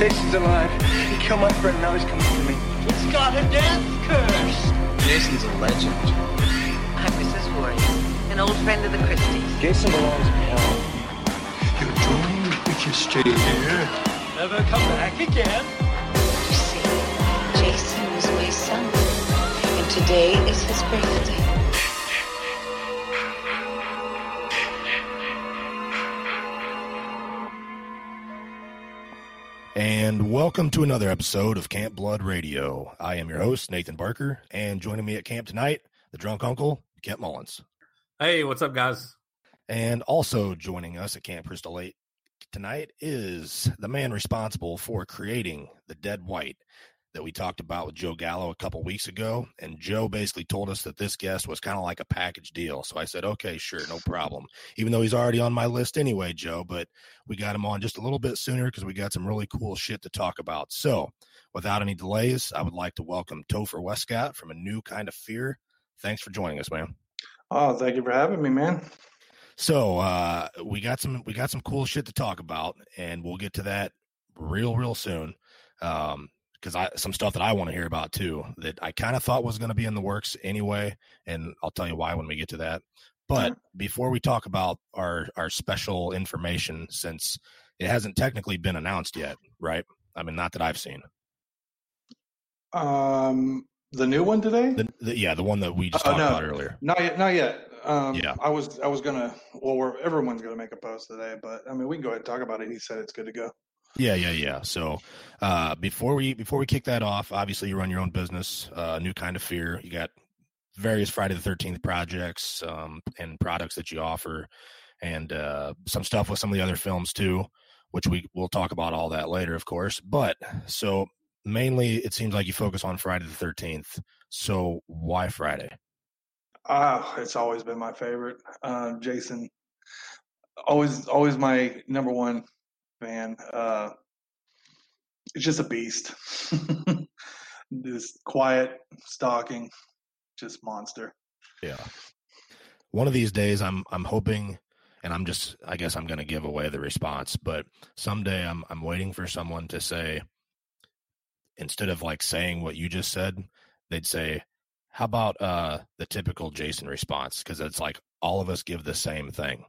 Jason's alive. He killed my friend, now he's coming for me. It's got a death curse. Jason's a legend. I'm Mrs. Voorhees, an old friend of the Christys. Jason belongs in hell. You're doomed if you stay here. Never come back again. You see, Jason was my son, and today is his birthday. And welcome to another episode of Camp Blood Radio. I am your host, Nathan Barker, and joining me at camp tonight, the drunk uncle, Kent Mullins. Hey, what's up, guys? And also joining us at Camp Crystal Lake tonight is the man responsible for creating the Dead White that we talked about with Joe Gallo a couple weeks ago. And Joe basically told us that this guest was kind of like a package deal. So I said, okay, sure, no problem. Even though he's already on my list anyway, Joe, but we got him on just a little bit sooner because we got some really cool shit to talk about. So without any delays, I would like to welcome Topher Westcott from A New Kind of Fear. Thanks for joining us, man. Oh, thank you for having me, man. So uh we got some we got some cool shit to talk about, and we'll get to that real, real soon. Um because I some stuff that I want to hear about too that I kind of thought was going to be in the works anyway, and I'll tell you why when we get to that. But before we talk about our our special information, since it hasn't technically been announced yet, right? I mean, not that I've seen. Um, the new one today? The, the, yeah, the one that we just Oh, talked no. about earlier. Not yet. Not yet. Um, Yeah. I was. I was gonna. Well, we're, everyone's gonna make a post today, but I mean, we can go ahead and talk about it. He said it's good to go. Yeah, yeah, yeah. So uh, before we before we kick that off, obviously you run your own business, uh, new kind of fear. You got various Friday the Thirteenth projects um, and products that you offer, and uh, some stuff with some of the other films too, which we we'll talk about all that later, of course. But so mainly, it seems like you focus on Friday the Thirteenth. So why Friday? Ah, it's always been my favorite. Um, Jason, always, always my number one fan. Uh, it's just a beast. this quiet, stalking, just monster. Yeah. One of these days I'm I'm hoping and I'm just I guess I'm going to give away the response, but someday I'm I'm waiting for someone to say instead of like saying what you just said, they'd say how about uh the typical Jason response cuz it's like all of us give the same thing.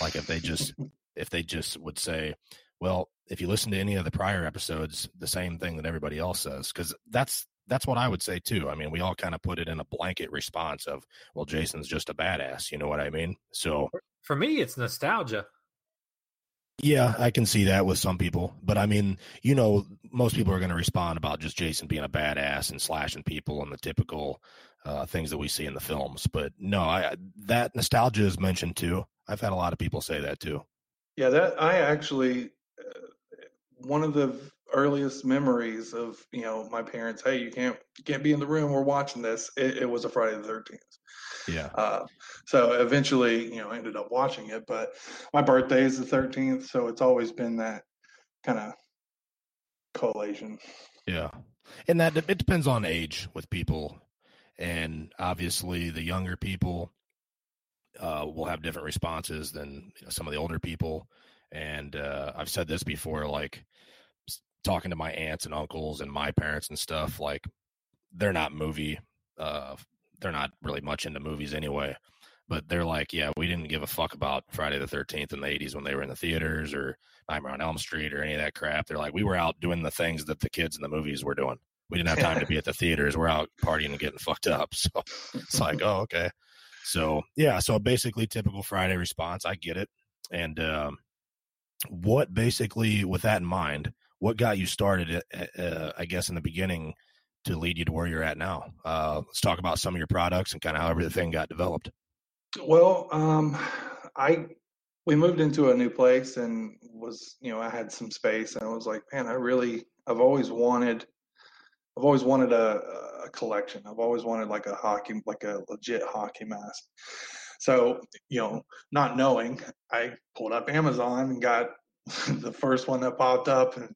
Like if they just if they just would say, well, if you listen to any of the prior episodes, the same thing that everybody else says cuz that's that's what I would say too. I mean, we all kind of put it in a blanket response of, well, Jason's just a badass. You know what I mean? So, For me, it's nostalgia. yeah, I can see that with some people. But I mean, you know, most people are going to respond about just Jason being a badass and slashing people and the typical uh, things that we see in the films. But no, I that nostalgia is mentioned too. I've had a lot of people say that too. Yeah, that I actually one of the earliest memories of you know my parents. Hey, you can't you can't be in the room. We're watching this. It, it was a Friday the Thirteenth. Yeah. Uh, so eventually, you know, I ended up watching it. But my birthday is the thirteenth, so it's always been that kind of collation. Yeah. And that it depends on age with people. And obviously the younger people uh, will have different responses than you know, some of the older people. And uh, I've said this before, like talking to my aunts and uncles and my parents and stuff, like they're not movie, uh, they're not really much into movies anyway. But they're like, yeah, we didn't give a fuck about Friday the 13th in the 80s when they were in the theaters or Nightmare on Elm Street or any of that crap. They're like, we were out doing the things that the kids in the movies were doing. We didn't have time to be at the theaters. We're out partying and getting fucked up. So it's like, oh, okay. So yeah, so basically typical Friday response. I get it. And um, what basically, with that in mind, what got you started? uh, Uh, I guess in the beginning to lead you to where you're at now. Uh, let's talk about some of your products and kind of how everything got developed. Well, um, I we moved into a new place and was you know I had some space and I was like, man, I really I've always wanted I've always wanted a, a collection. I've always wanted like a hockey like a legit hockey mask. So you know, not knowing, I pulled up Amazon and got the first one that popped up and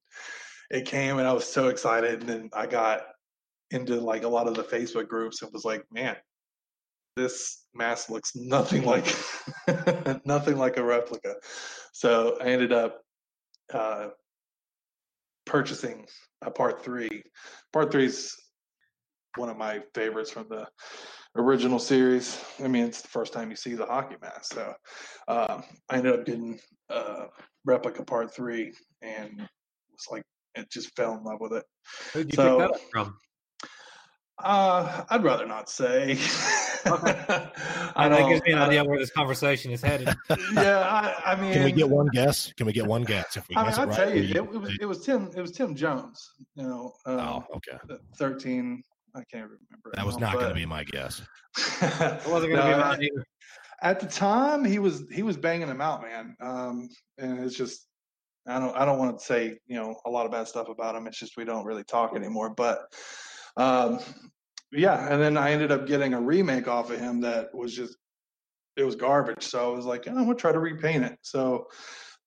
it came and I was so excited and then I got into like a lot of the Facebook groups and was like, man, this mask looks nothing like nothing like a replica. So I ended up uh, purchasing a part three. Part three is one of my favorites from the original series. I mean, it's the first time you see the hockey mask. So um, I ended up getting uh, replica part three and was like, it just fell in love with it. Who'd you So- pick that up from? Uh, I'd rather not say. I I that don't. gives me an idea where this conversation is headed. yeah, I, I mean, Can we get one guess? Can we get one guess? If we I mean, guess it I'll right, tell you, it, it was it was Tim it was Tim Jones. You know, um, oh, okay. thirteen. I can't remember. That was now, not going to be my guess. It wasn't going to No, be I- mine either. At the time he was he was banging them out man. Um and it's just i don't i don't want to say you know a lot of bad stuff about him. It's just we don't really talk anymore. But um yeah and then i ended up getting a remake off of him that was just it was garbage. So i was like i'm gonna try to repaint it. So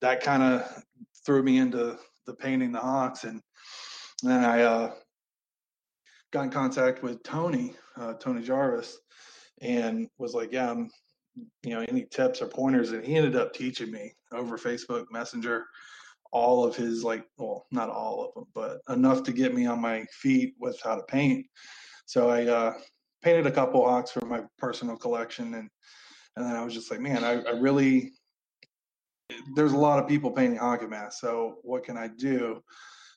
that kind of threw me into the painting the hawks. And then i uh got in contact with tony uh, tony jarvis and was like yeah i'm you know any tips or pointers and he ended up teaching me over facebook messenger all of his like well not all of them but enough to get me on my feet with how to paint. So i uh painted a couple hawks for my personal collection and and then i was just like man i, I really there's a lot of people painting hockey masks so what can i do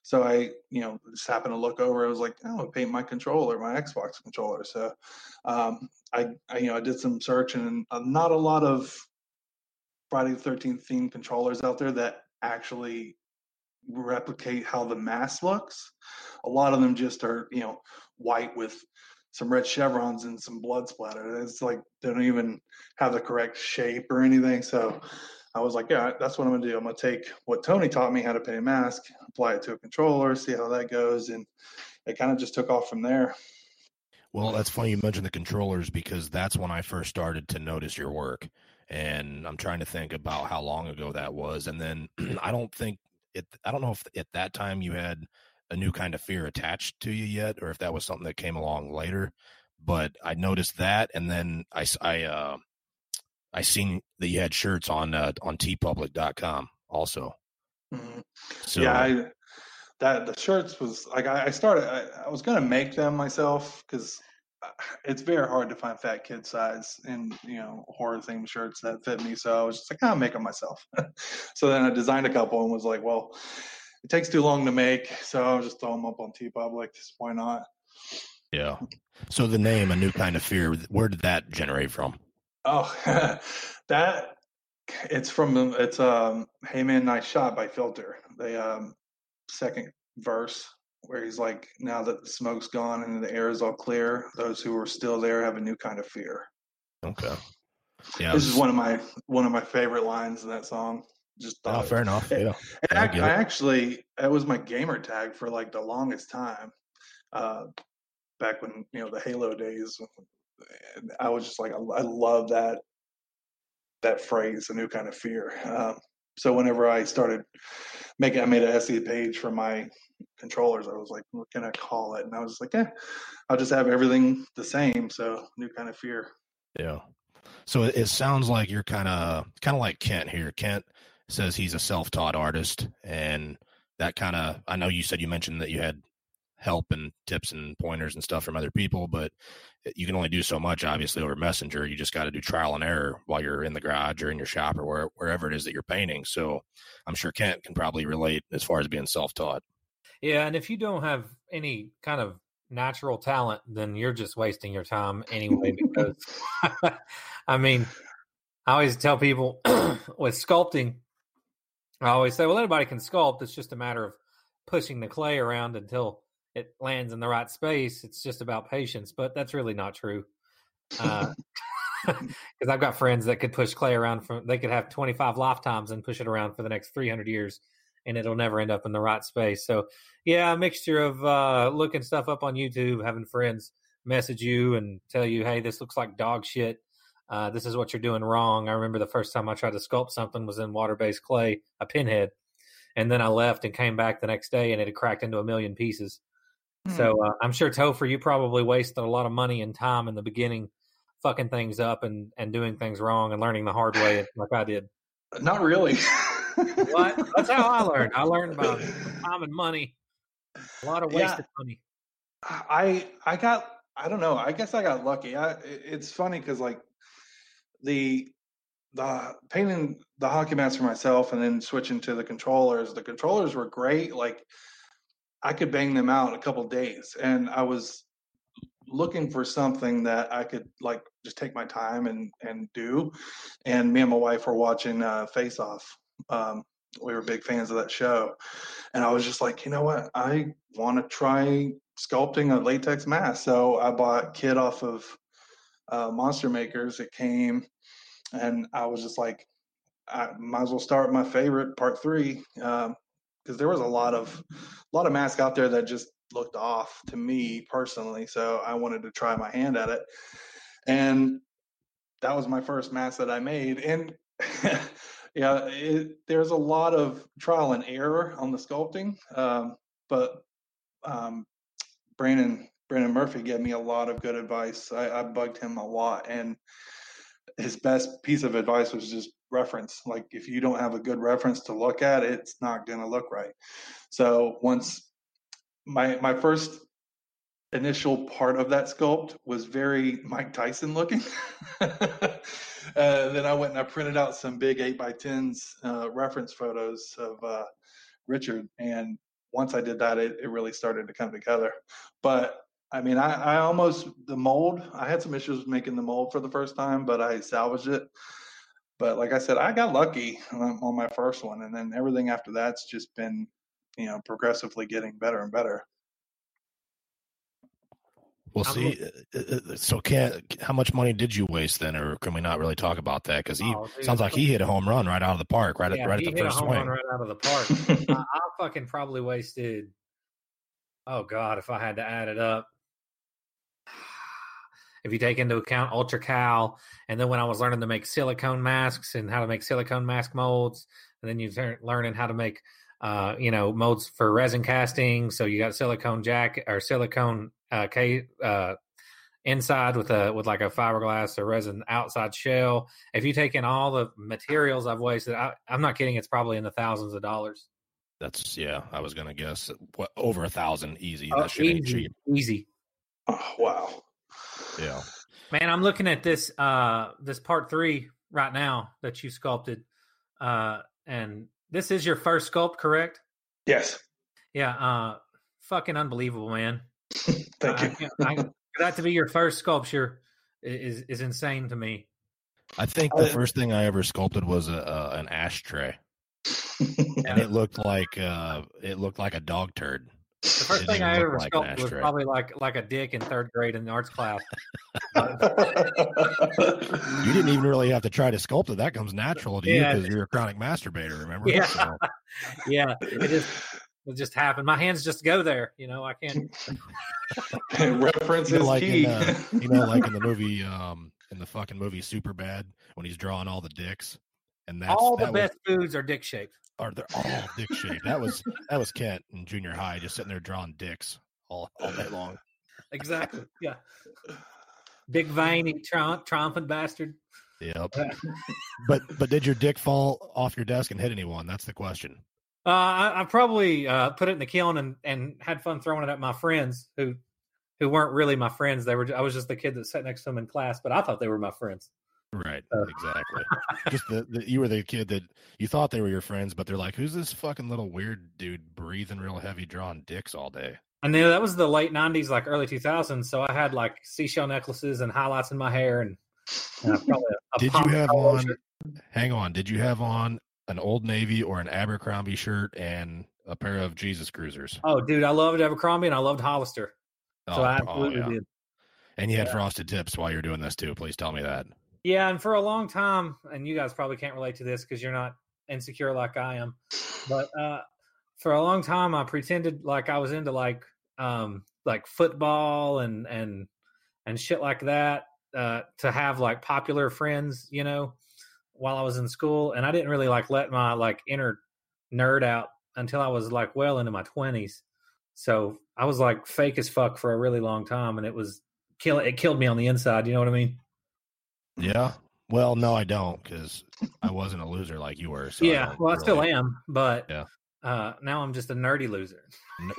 so i you know just happened to look over i was like oh, paint my controller my xbox controller so um, I, I you know I did some searching and uh, not a lot of Friday the Thirteenth themed controllers out there that actually replicate how the mask looks. A lot of them just are you know white with some red chevrons and some blood splatter. It's like they don't even have the correct shape or anything. So I was like, yeah, that's what I'm gonna do. I'm gonna take what Tony taught me how to paint a mask, apply it to a controller, see how that goes, and it kind of just took off from there. Well, that's funny you mentioned the controllers because that's when I first started to notice your work. And I'm trying to think about how long ago that was. And then I don't think it, I don't know if at that time you had a new kind of fear attached to you yet, or if that was something that came along later. But I noticed that. And then I, uh, I seen that you had shirts on, uh, on teepublic.com also. Mhm. So yeah, I, that the shirts was like I, I started. I, I was gonna make them myself because it's very hard to find fat kid size and you know horror themed shirts that fit me. So I was just like, I'll make them myself. so then I designed a couple and was like, well, it takes too long to make, so I'll just throw them up on TeePublic. Why not? yeah. So the name, a new kind of fear, where did that generate from? Oh, that it's from the it's um Hey Man Nice Shot by Filter. The um second verse where he's like, Now that the smoke's gone and the air is all clear, those who are still there have a new kind of fear. Okay. Yeah. this is one of my one of my favorite lines in that song. Just Oh, fair enough. it- Yeah. And I I, I actually that was my gamer tag for like the longest time. Uh, back when you know the Halo days, I was just like, I, love that that phrase, a new kind of fear. Um, so whenever I started making, I made an Etsy page for my controllers. I was like, what can I call it? And I was like, eh, I'll just have everything the same. So new kind of fear. Yeah. So it, it sounds like you're kind of kind of like Kent here. Kent says he's a self-taught artist, and that kind of I know you said you mentioned that you had help and tips and pointers and stuff from other people, but eh, you can only do so much obviously over Messenger. You just got to do trial and error while you're in the garage or in your shop or where, wherever it is that you're painting. So I'm sure Kent can probably relate as far as being self-taught. Yeah, and if you don't have any kind of natural talent, then you're just wasting your time anyway. Because I mean, I always tell people with sculpting, I always say, well, anybody can sculpt. It's just a matter of pushing the clay around until it lands in the right space. It's just about patience, but that's really not true. Because I've got friends that could push clay around from, they could have 25 lifetimes and push it around for the next 300 years and it'll never end up in the right space. So, yeah, a mixture of uh, looking stuff up on YouTube, having friends message you and tell you, hey, this looks like dog shit. Uh, this is what you're doing wrong. I remember the first time I tried to sculpt something was in water based clay, a pinhead. And then I left and came back the next day and it had cracked into a million pieces. So uh, I'm sure Topher, you probably wasted a lot of money and time in the beginning fucking things up and, and doing things wrong and learning the hard way like I did. Not really. What? That's how I learned. I learned about time and money. A lot of Yeah. wasted money. I I got I don't know. I guess I got lucky. I it's funny because like the the painting the hockey mats for myself and then switching to the controllers. The controllers were great. Like I could bang them out in a couple days, and I was looking for something that I could like just take my time and and do. And me and my wife were watching uh, Face Off. Um, we were big fans of that show, and I was just like, you know what, I want to try sculpting a latex mask. So I bought kit off of uh, Monster Makers. It came, and I was just like, I might as well start my favorite part three because there was a lot of a lot of masks out there that just looked off to me personally. So I wanted to try my hand at it, and that was my first mask that I made. And yeah, it, there's a lot of trial and error on the sculpting, um, but um, Brandon Brandon Murphy gave me a lot of good advice. I, I bugged him a lot, and his best piece of advice was just reference. Like if you don't have a good reference to look at, it's not going to look right. So once my my first initial part of that sculpt was very Mike Tyson looking. uh, then I went and I printed out some big eight by tens uh, reference photos of uh, Richard, and once I did that, it, it really started to come together. But I mean, I, I almost the mold. I had some issues making the mold for the first time, but I salvaged it. But like I said, I got lucky on, on my first one, and then everything after that's just been, you know, progressively getting better and better. Well, I'm see, uh, uh, uh, so can how much money did you waste then, or can we not really talk about that? Because he Oh, dude, sounds like he hit a home run right out of the park, right Yeah, at right at the hit a first home swing. run right out of the park. I, I fucking probably wasted. Oh God, if I had to add it up, if you take into account Ultracal, and then when I was learning to make silicone masks and how to make silicone mask molds, and then you turn learning how to make, uh, you know, molds for resin casting. So you got silicone jack or silicone uh, K, uh, inside with a with like a fiberglass or resin outside shell. If you take in all the materials I've wasted, I, I'm not kidding. It's probably in the thousands of dollars. That's yeah, I was gonna guess what over a thousand easy. Oh, that shit ain't easy, cheap. easy. Oh, wow. Yeah. Man, I'm looking at this uh this part three right now that you sculpted. Uh and this is your first sculpt, correct? Yes. Yeah, uh fucking unbelievable, man. Thank I, you. I I- that to be your first sculpture is is insane to me. I think the Uh, first thing I ever sculpted was a, a an ashtray, and it looked like uh it looked like a dog turd. The first thing I ever like an sculpted was ashtray. probably like like a dick in third grade in the arts class. You didn't even really have to try to sculpt it. That comes natural to Yeah. you because you're a chronic masturbator. Remember? Yeah. So, yeah, it just it just happened. My hands just go there. You know, I can't. Reference you know, is like key. in uh, you know, like in the movie, um, in the fucking movie Superbad when he's drawing all the dicks, and that's all the that was- best foods are dick shaped. are they're all dick shaped. That was that was Kent in junior high, just sitting there drawing dicks all all day long. Exactly. Yeah. Big veiny, triumph, triumphant bastard. Yep. but but did your dick fall off your desk and hit anyone? That's the question. Uh, I, I probably uh, put it in the kiln and, and had fun throwing it at my friends who who weren't really my friends. They were I was just the kid that sat next to them in class, but I thought they were my friends. Right. Uh. Exactly. Just the, the you were the kid that you thought they were your friends, but they're like, who's this fucking little weird dude breathing real heavy, drawing dicks all day? And then that was the late '90s, like early 2000s. So I had like seashell necklaces and highlights in my hair, and uh, probably a, a Did you have on? shirt. Hang on. Did you have on an Old Navy or an Abercrombie shirt and a pair of Jesus Cruisers? Oh, dude, I loved Abercrombie and I loved Hollister. So Oh, I oh, absolutely yeah. did. And you had frosted tips while you're doing this too. Please tell me that. Yeah, and for a long time, and you guys probably can't relate to this because you're not insecure like I am, but uh, for a long time, I pretended like I was into like um, like football and and and shit like that uh, to have like popular friends, you know, while I was in school, and I didn't really like let my like inner nerd out until I was like well into my twenties. So I was like fake as fuck for a really long time, and it was kill it killed me on the inside. You know what I mean? Yeah. Well, no, I don't because I wasn't a loser like you were. So yeah, don't well, I still am, but Yeah. uh, now I'm just a nerdy loser.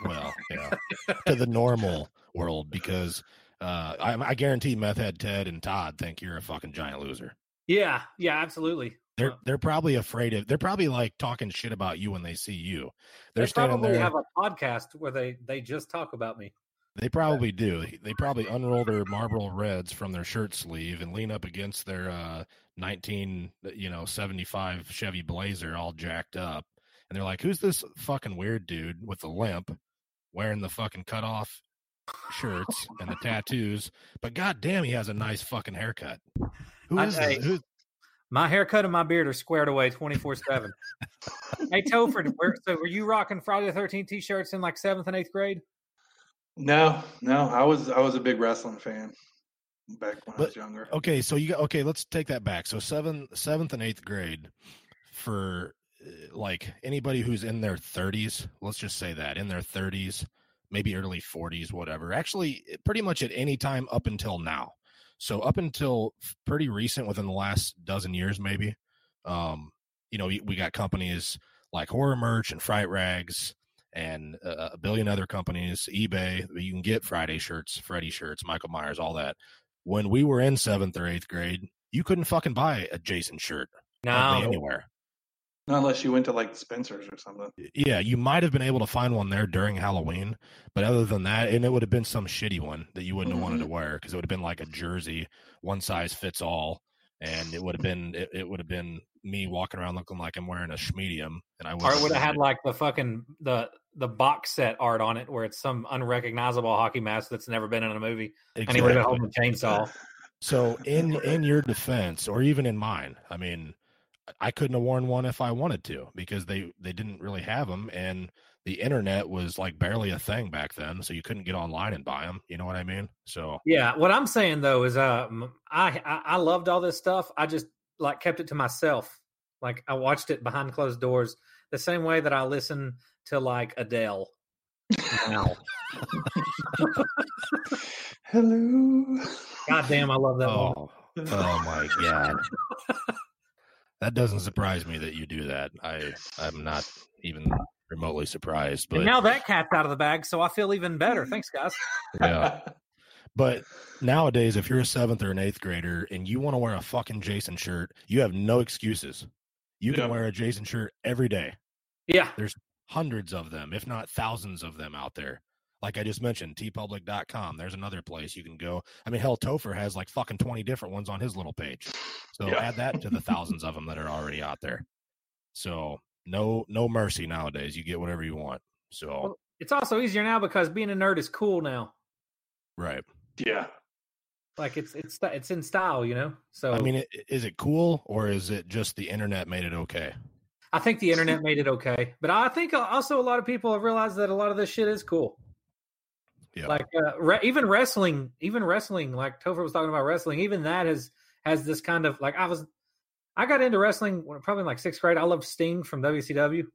Well, yeah, to the normal world because uh, I, I guarantee Meth Head Ted and Todd think you're a fucking giant loser. Yeah, yeah, absolutely. They're they're probably afraid of. They're probably like talking shit about you when they see you. They're they probably there. have a podcast where they they just talk about me. They probably do. They probably unroll their Marlboro Reds from their shirt sleeve and lean up against their uh, 19, you know, 75 Chevy Blazer all jacked up. And they're like, who's this fucking weird dude with the limp wearing the fucking cutoff shirts and the tattoos? But goddamn, he has a nice fucking haircut. Who I- this? Who, My haircut and my beard are squared away twenty four seven. Hey Topher, where, so were you rocking Friday the Thirteenth t-shirts in like seventh and eighth grade? No, no, I was I was a big wrestling fan back when I was younger. okay, so you got okay. Let's take that back. So seventh, seventh, and eighth grade for uh, like anybody who's in their thirties. Let's just say that in their thirties, maybe early forties, whatever. Actually, pretty much at any time up until now. So up until pretty recent, within the last dozen years, maybe. Um, you know, we, we got companies like Horror Merch and Fright Rags and uh, a billion other companies, eBay. You can get Friday shirts, Freddy shirts, Michael Myers, all that when we were in seventh or eighth grade, you couldn't fucking buy a Jason shirt hardly No, anywhere. Not unless you went to like Spencer's or something. Yeah, you might have been able to find one there during Halloween, but other than that, and it would have been some shitty one that you wouldn't have wanted to wear because it would have been like a jersey, one size fits all, and it would have been it, it would have been me walking around looking like I'm wearing a schmedium, and I or it would have had like the fucking the the box set art on it where it's some unrecognizable hockey mask that's never been in a movie, and he would have been holding a chainsaw. So in in your defense, or even in mine, I mean, I couldn't have worn one if I wanted to because they they didn't really have them, and the internet was like barely a thing back then, so you couldn't get online and buy them. You know what I mean? So Yeah, what I'm saying though is, I m- I, I I loved all this stuff. I just like kept it to myself. Like I watched it behind closed doors, the same way that I listen to like Adele. Now, Hello. God damn, I love that. woman. oh oh my god, that doesn't surprise me that you do that. I I'm not even remotely surprised, but and now that cat's out of the bag, so I feel even better. Thanks, guys. yeah. But nowadays, if you're a seventh or an eighth grader and you want to wear a fucking Jason shirt, you have no excuses. You can Yeah. wear a Jason shirt every day. Yeah, Hundreds of them, if not thousands of them out there. Like I just mentioned, teepublic.com. There's another place you can go. I mean, hell, Topher has like fucking 20 different ones on his little page. So Yeah. add that to the thousands of them that are already out there. So no, no mercy nowadays. You get whatever you want. So, Well, it's also easier now because being a nerd is cool now. right. yeah. Like it's it's it's in style, you know. So I mean, is it cool or is it just the internet made it okay? I think the internet made it okay, but I think also a lot of people have realized that a lot of this shit is cool. Yeah. Like uh, re- even wrestling, even wrestling, like Topher was talking about wrestling, even that has has this kind of like I was, I got into wrestling when probably in like sixth grade. I loved Sting from WCW,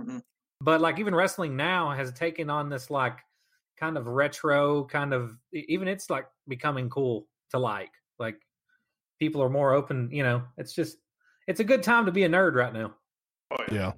Mhm. but like even wrestling now has taken on this like kind of retro kind of even it's like becoming cool to like like people are more open. You know, it's just it's a good time to be a nerd right now. Oh, yeah. Yeah.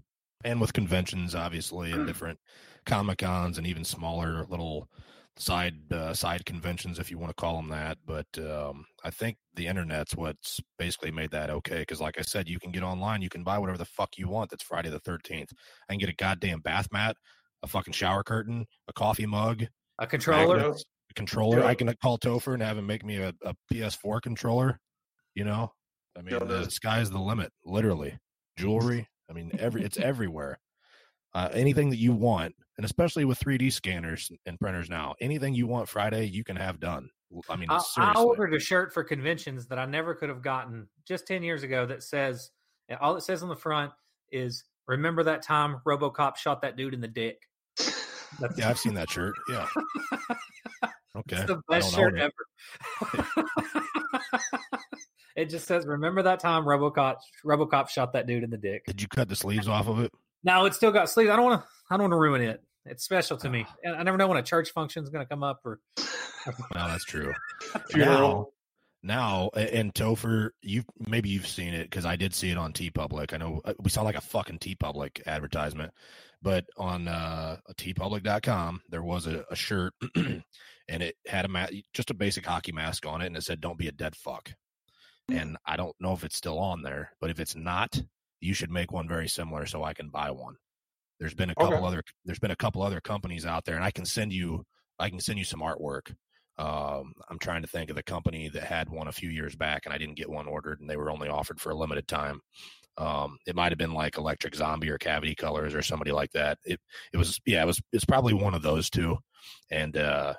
And with conventions, obviously, and different comic cons and even smaller little side uh, side conventions, if you want to call them that. But um, I think the internet's what's basically made that okay. Because, like I said, you can get online, you can buy whatever the fuck you want. That's Friday the Thirteenth. I can get a goddamn bath mat, a fucking shower curtain, a coffee mug, A controller. magnets, a controller. Yeah. I can call Topher and have him make me a, a PS4 controller. You know, I mean, Yeah, the sky's the limit. Literally, jewelry. I mean, every it's everywhere. Uh, anything that you want, and especially with 3D scanners and printers now, anything you want Friday, you can have done. I mean, I, I ordered a shirt for conventions that I never could have gotten just 10 years ago that says, and all it says on the front is, remember that time Robocop shot that dude in the dick? That's yeah, I've seen that shirt. Yeah. Okay. it's the best shirt ever. it just says, remember that time Robocop Robocop shot that dude in the dick. Did you cut the sleeves off of it? No, it's still got sleeves. I don't want to. I don't want to ruin it. It's special to Ah. me, and I never know when a church function is going to come up. Or No, that's true. Funeral. now and Topher, you maybe you've seen it because I did see it on TeePublic. I know uh, we saw like a fucking TeePublic advertisement, but on uh, teepublic.com there was a, a shirt and it had a ma- just a basic hockey mask on it, and it said "Don't be a dead fuck." And I don't know if it's still on there, but if it's not, you should make one very similar so I can buy one. There's been a couple Okay. other there's been a couple other companies out there, and I can send you I can send you some artwork. Um, I'm trying to think of the company that had one a few years back, and I didn't get one ordered, and they were only offered for a limited time. Um, it might have been like Electric Zombie or Cavity Colors or somebody like that. It it was yeah, it was it's probably one of those two, and uh,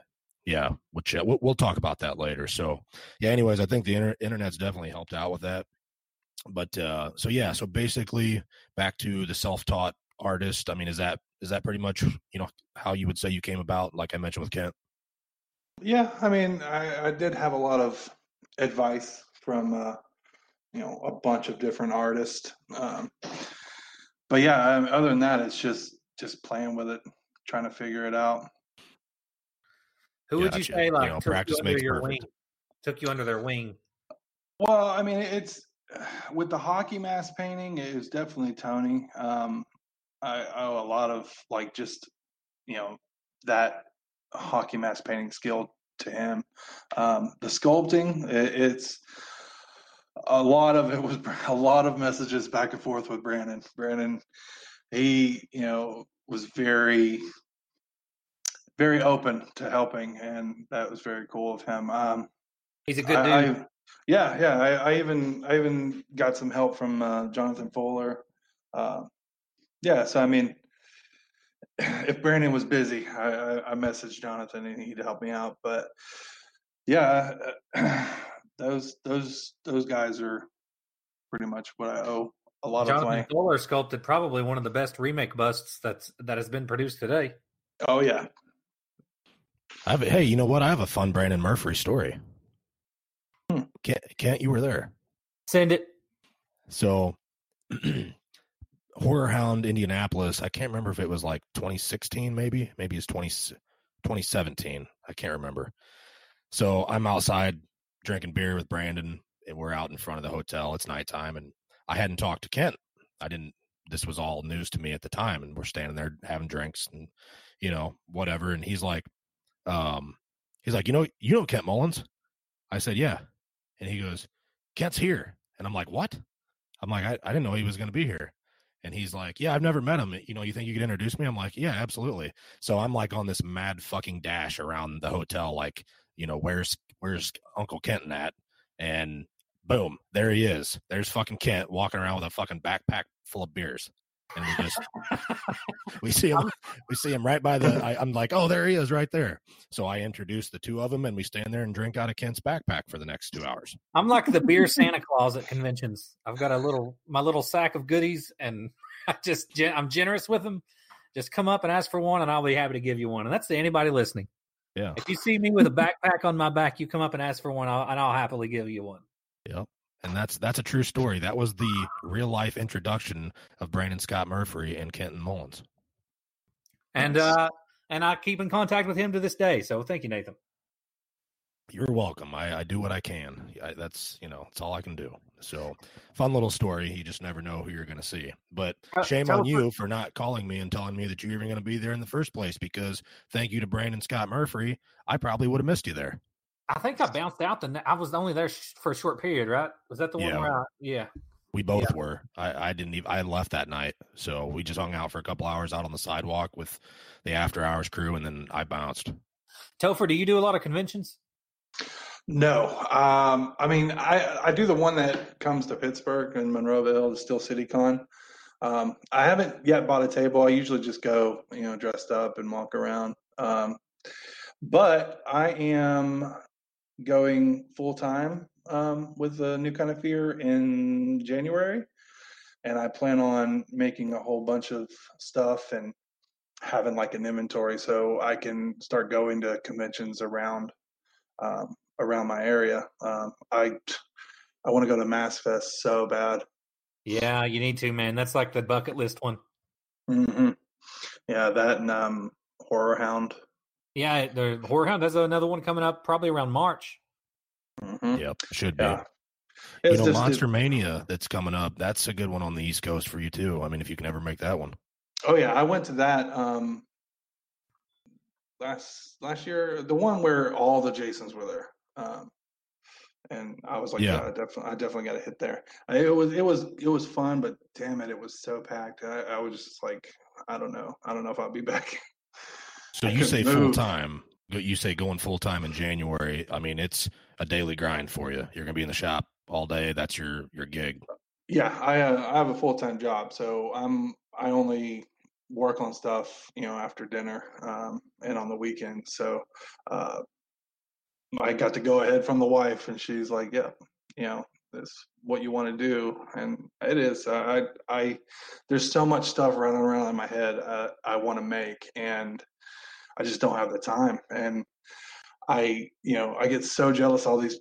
yeah, which we'll, we'll talk about that later. So yeah, anyways, I think the inter- internet's definitely helped out with that. But uh, so yeah, so basically back to the self-taught artist. I mean, is that is that pretty much you know how you would say you came about? Like I mentioned with Kent. Yeah, I mean, I, I did have a lot of advice from uh, you know a bunch of different artists, um, but yeah, I mean, other than that, it's just just playing with it, trying to figure it out. Who would you Gotcha. say You like know, took practice you under makes your perfect. wing? Took you under their wing. Well, I mean, it's with the hockey mask painting. It was definitely Tony. Um, I owe a lot of like just you know that hockey mask painting skill to him. Um, the sculpting, it, it's a lot of it was a lot of messages back and forth with Brandon. Brandon, he you know was very very open to helping, and that was very cool of him. Um, He's a good dude. I, I, yeah, yeah. I, I even I even got some help from uh, Jonathan Fuller. Uh, yeah, so I mean, if Brandon was busy, I, I, I messaged Jonathan and he'd help me out. But yeah, those those those guys are pretty much what I owe a lot of Jonathan playing. Fuller sculpted probably one of the best remake busts that's that has been produced today. Oh yeah, I have, hey, you know what? I have a fun Brandon Murphy story. Hmm. Can't can't you were there? Send it. So, HorrorHound Indianapolis. I can't remember if it was like 2016, maybe, maybe it's 20, 2017. I can't remember. So I'm outside drinking beer with Brandon, and we're out in front of the hotel. It's nighttime, and I hadn't talked to Kent. I didn't. This was all news to me at the time, and we're standing there having drinks and you know whatever. And he's like, um, he's like, you know, you know Kent Mullins. I said, yeah, and he goes, Kent's here, and I'm like, what? I'm like, I, I didn't know he was going to be here. And he's like, Yeah, I've never met him. You know, you think you could introduce me? I'm like, Yeah, absolutely. So I'm like on this mad fucking dash around the hotel, like, you know, where's where's Uncle Kenton at? And boom, there he is. There's fucking Kent walking around with a fucking backpack full of beers. And we just we see him we see him right by the I, I'm like, Oh, there he is right there. So I introduce the two of them and we stand there and drink out of Kent's backpack for the next two hours. I'm like the beer Santa Claus at conventions. I've got a little my little sack of goodies, and I just I'm generous with them. Just come up and ask for one, and I'll be happy to give you one. And that's to anybody listening. Yeah. If you see me with a backpack on my back, you come up and ask for one, I'll, and I'll happily give you one. Yep. And that's that's a true story. That was the real life introduction of Brandon Scott Murphy and Kenton Mullins. And uh, and I keep in contact with him to this day. So thank you, Nathan. You're welcome. I, I do what I can. I, that's you know, it's all I can do. So fun little story. You just never know who you're going to see. But Uh, shame tell on you for not calling me and telling me that you're even going to be there in the first place. Because thank you to Brandon Scott Murphy, I probably would have missed you there. I think I bounced out. The I was only there sh- for a short period, right? Was that the one Yeah. where? I, yeah. We both were. I, I didn't even. I left that night, so we just hung out for a couple hours out on the sidewalk with the after hours crew, and then I bounced. Topher, do you do a lot of conventions? No, um, I mean I I do the one that comes to Pittsburgh and Monroeville, the Steel City Con. Um, I haven't yet bought a table. I usually just go, you know, dressed up and walk around. Um, but I am going full time um, with the new kind of fear in January, and I plan on making a whole bunch of stuff and having like an inventory so I can start going to conventions around um, around my area. Um, I I want to go to Mass Fest so bad. Yeah, you need to, man. That's like the bucket list one. hmm Yeah, that and um, HorrorHound. Yeah, the HorrorHound. There's another one coming up probably around March. Mhm. Yep, should be. Yeah. You know, just- Monster Mania that's coming up. That's a good one on the East Coast for you too. I mean, if you can ever make that one. Oh yeah, I went to that um last last year, the one where all the Jasons were there. Um and I was like, Yeah. yeah, I definitely I definitely got to hit there. I- It was it was it was fun, but damn it, it was so packed. I, I was just like, I don't know. I don't know if I'll be back. So I you say full time. You say going full time in January. I mean, it's a daily grind for you. You're gonna be in the shop all day. That's your your gig. Yeah, I uh, I have a full time job, so I'm I only work on stuff you know after dinner um, and on the weekend. So uh, I got to go ahead from the wife, and she's like, "Yeah, you know, this what you want to do," and it is. I I there's so much stuff running around in my head uh, I want to make, and I just don't have the time. And I you know I get so jealous of all these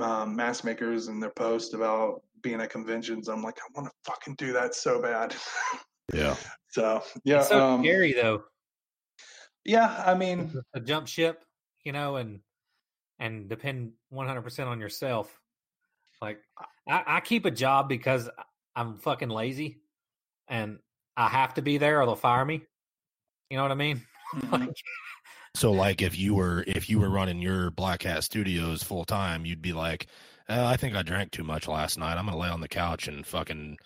um, mask makers and their posts about being at conventions. I'm like, I want to fucking do that so bad. Yeah. so yeah, It's so um, scary though yeah. I mean, to jump ship, you know, and and depend 100 percent on yourself. Like I, I keep a job because I'm fucking lazy, and I have to be there or they'll fire me. You know what I mean? Mhm. So like if you were if you were running your Black Hat Studios full time, you'd be like, uh, I think I drank too much last night. I'm gonna lay on the couch and fucking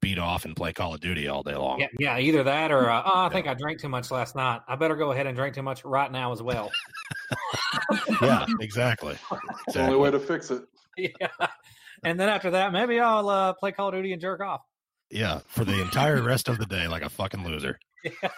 beat off and play Call of Duty all day long. Yeah, yeah. Either that or uh, oh, I think I drank too much last night. I better go ahead and drink too much right now as well. Yeah, exactly. It's the only way to fix it. yeah. And then after that, maybe I'll uh, play Call of Duty and jerk off. Yeah, for the entire rest of the day, like a fucking loser. Yeah.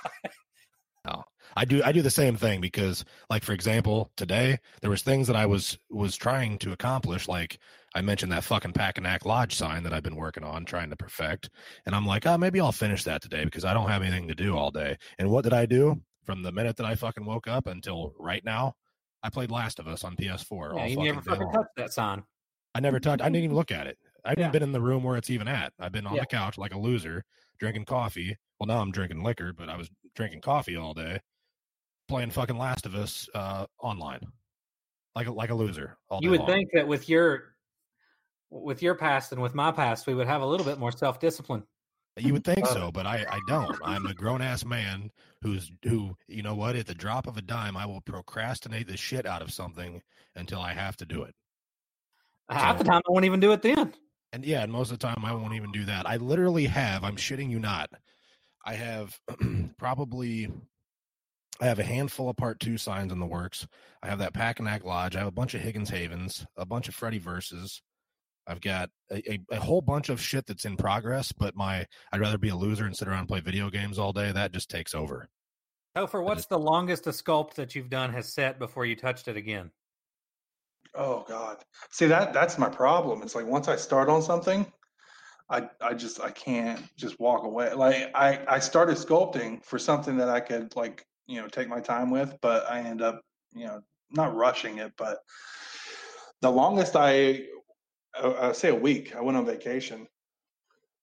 No, I do. I do the same thing because, like, for example, today there was things that I was was trying to accomplish. Like I mentioned that fucking Packanack Lodge sign that I've been working on, trying to perfect. And I'm like, oh, maybe I'll finish that today because I don't have anything to do all day. And what did I do from the minute that I fucking woke up until right now? I played Last of Us on PS4. Yeah, you fucking never fucking touched that sign. I never touched. I didn't even look at it. I haven't Yeah. been in the room where it's even at. I've been on Yeah. the couch like a loser, drinking coffee. Well, now I'm drinking liquor, but I was drinking coffee all day, playing fucking Last of Us uh, online, like a, like a loser. All You would long. think that with your with your past and with my past, we would have a little bit more self discipline. you would think Uh, so, but I I don't. I'm a grown ass man who's who. You know what? At the drop of a dime, I will procrastinate the shit out of something until I have to do it. Half the time, I won't even do it then. And yeah, and most of the time I won't even do that. I literally have, I'm shitting you not. I have probably I have a handful of part two signs in the works. I have that Packanack Lodge. I have a bunch of Higgins Havens, a bunch of Freddy verses. I've got a, a, a whole bunch of shit that's in progress, but my I'd rather be a loser and sit around and play video games all day. That just takes over. Topher, what's the longest a sculpt that you've done has set before you touched it again? Oh God. See that that's my problem. It's like once I start on something, I I just I can't just walk away. Like I I started sculpting for something that I could like you know take my time with, but I end up you know not rushing it. But the longest I uh, I, I say a week. I went on vacation.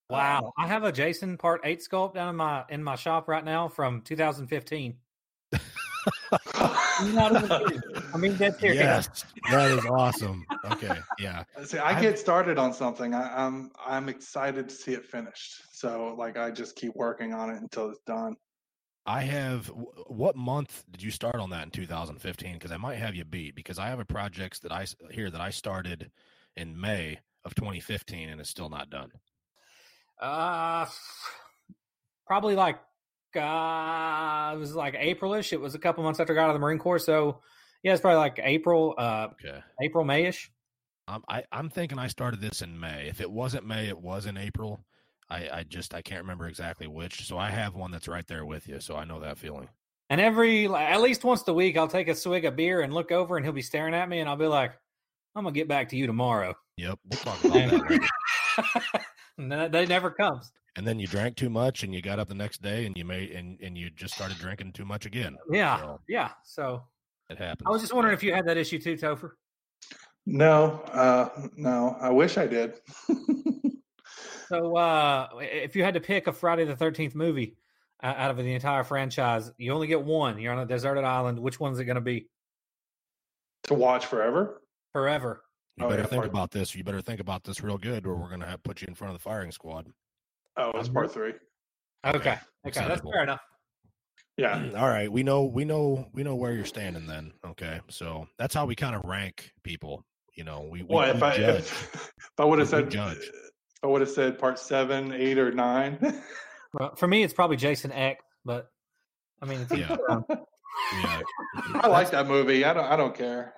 Wow, um, I have a Jason Part Eight sculpt down in my in my shop right now from 2015. I'm not. I mean, that's serious. Yes, that is awesome. Okay, yeah. See, I get started on something. I, I'm I'm excited to see it finished. So like I just keep working on it until it's done. I have. What month did you start on that in 2015? Because I might have you beat. Because I have a project that I here that I started in May of 2015 and it's still not done. Uh, probably like uh, it was like Aprilish. It was a couple months after I got out of the Marine Corps, so yeah, it's probably like April, uh, Okay. April, Mayish. I'm I, I'm thinking I started this in May. If it wasn't May, it was in April. I, I just I can't remember exactly which. So I have one that's right there with you. So I know that feeling. And every at least once a week, I'll take a swig of beer and look over, and he'll be staring at me, and I'll be like, "I'm gonna get back to you tomorrow." Yep. We'll talk about that. later. and that, that never comes. And then you drank too much, and you got up the next day, and you made and and you just started drinking too much again. Yeah, So yeah. So it happens. I was just wondering if you had that issue too, Topher. No, uh, no. I wish I did. So, uh, if you had to pick a Friday the Thirteenth movie uh, out of the entire franchise, you only get one. You're on a deserted island. Which one's it going to be? to watch forever. Forever. You Oh, better yeah, think part- about this. You better think about this real good, or we're gonna have put you in front of the firing squad. Oh, that's part three. Okay, okay, that's fair enough. Yeah. All right, we know we know we know where you're standing. Then, okay, so that's how we kind of rank people. You know, we, we, Well, if we I judge. if, if I would have We- we said judge. If I would have said part seven, eight, or nine. Well, for me, it's probably Jason X, but I mean, it's Yeah. yeah. I like that movie. I don't. I don't care.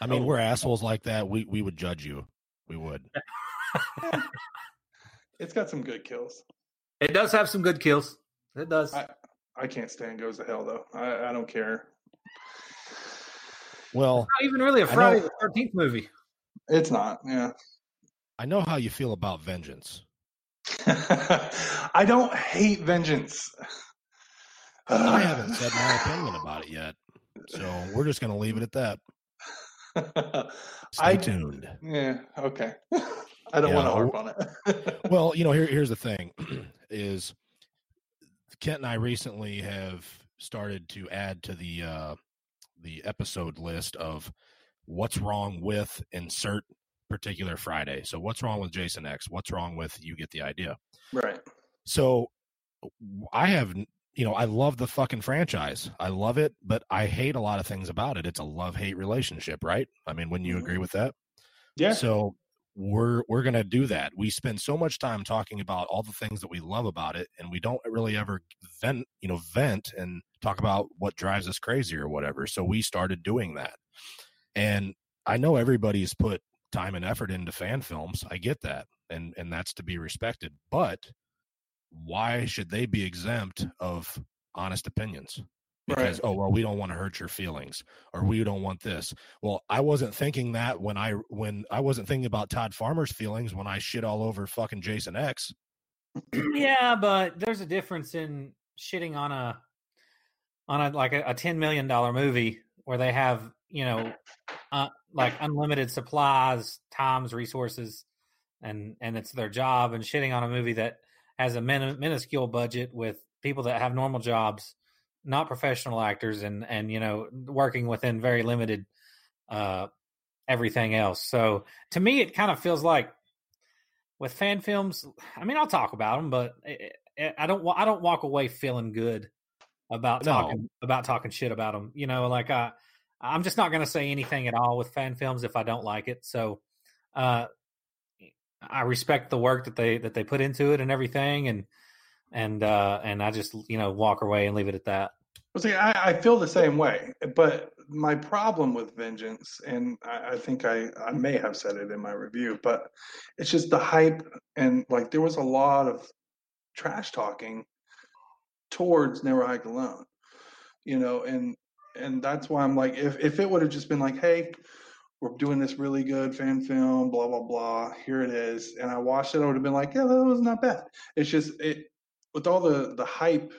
I mean, we're assholes like that. We we would judge you. We would. It's got some good kills. it does have some good kills. It does. I- I can't stand Goes to Hell though. I, I don't care. Well, Not even really a Friday the Thirteenth movie. It's not. Yeah. I know how you feel about vengeance. I don't hate vengeance. I haven't said my opinion about it yet, so we're just gonna leave it at that. Stay I- tuned. Yeah. Okay. I don't Yeah, want to harp on it. Well, you know, here here's the thing: is Kent and I recently have started to add to the uh, the episode list of what's wrong with insert particular Friday. So, what's wrong with Jason X? What's wrong with you get the idea? right. So, I have you know I love the fucking franchise. I love it, but I hate a lot of things about it. It's a love hate relationship, right? I mean, wouldn't you mm-hmm. agree with that? Yeah. So we're we're gonna do that. We spend so much time talking about all the things that we love about it, and we don't really ever vent, you know, vent and talk about what drives us crazy or whatever. So we started doing that, and I know everybody's put time and effort into fan films. I get that, and and that's to be respected. But why should they be exempt of honest opinions? because Right. oh well we don't want to hurt your feelings or we don't want this well i wasn't thinking that when i when i wasn't thinking about todd farmer's feelings when i shit all over fucking jason x yeah, but there's a difference in shitting on a on a like a, a ten million dollar movie where they have you know uh, like unlimited supplies, times, resources, and and it's their job, and shitting on a movie that has a min- minuscule budget with people that have normal jobs, not professional actors, and and you know working within very limited uh everything else. So to me, it kind of feels like with fan films. I mean, I'll talk about them, but it, it, I don't. I don't walk away feeling good about No. talking about talking shit about them. You know, like I, I'm just not going to say anything at all with fan films if I don't like it. So, uh, I respect the work that they that they put into it and everything, and and uh, and I just you know walk away and leave it at that. Well, see, I, I feel the same way, but my problem with Vengeance, and I, I think I, I may have said it in my review, but it's just the hype and like there was a lot of trash talking towards Never Hike Alone, you know, and and that's why I'm like, if if it would have just been like, hey, we're doing this really good fan film, blah blah blah, here it is, and I watched it, I would have been like, yeah, that was not bad. It's just it with all the the hype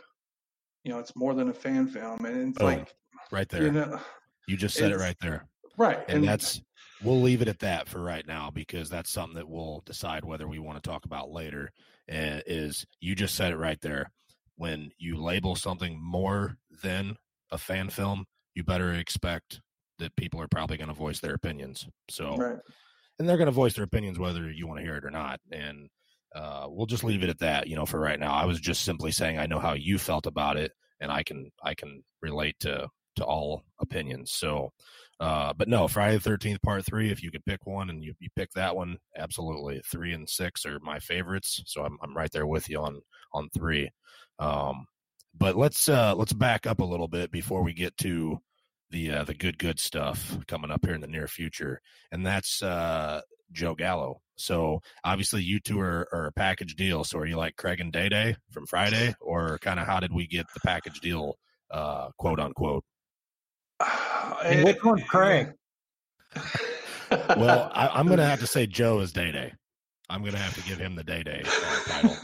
you know, it's more than a fan film, and it's Boom. like right there you know, you, just said it right there right, and that's we'll leave it at that for right now because that's something that we'll decide whether we want to talk about later uh, is you just said it right there when you label something more than a fan film you better expect that people are probably going to voice their opinions. So right. and they're going to voice their opinions whether you want to hear it or not. And uh, we'll just leave it at that you know for right now. I was just simply saying i know how you felt about it and i can i can relate to to all opinions. So uh, but no friday the 13th part three if you could pick one and you, you pick that one absolutely. Three and six are my favorites so i'm, I'm right there with you on on three. Um, but let's uh let's back up a little bit before we get to the uh, the good good stuff coming up here in the near future and that's uh Joe Gallo. So obviously you two are, are a package deal. So are you like Craig and Day Day from Friday, or kind of how did we get the package deal, uh, quote unquote? And which one's Craig? Well, I, I'm gonna have to say Joe is Day Day. I'm gonna have to give him the Day Day uh, title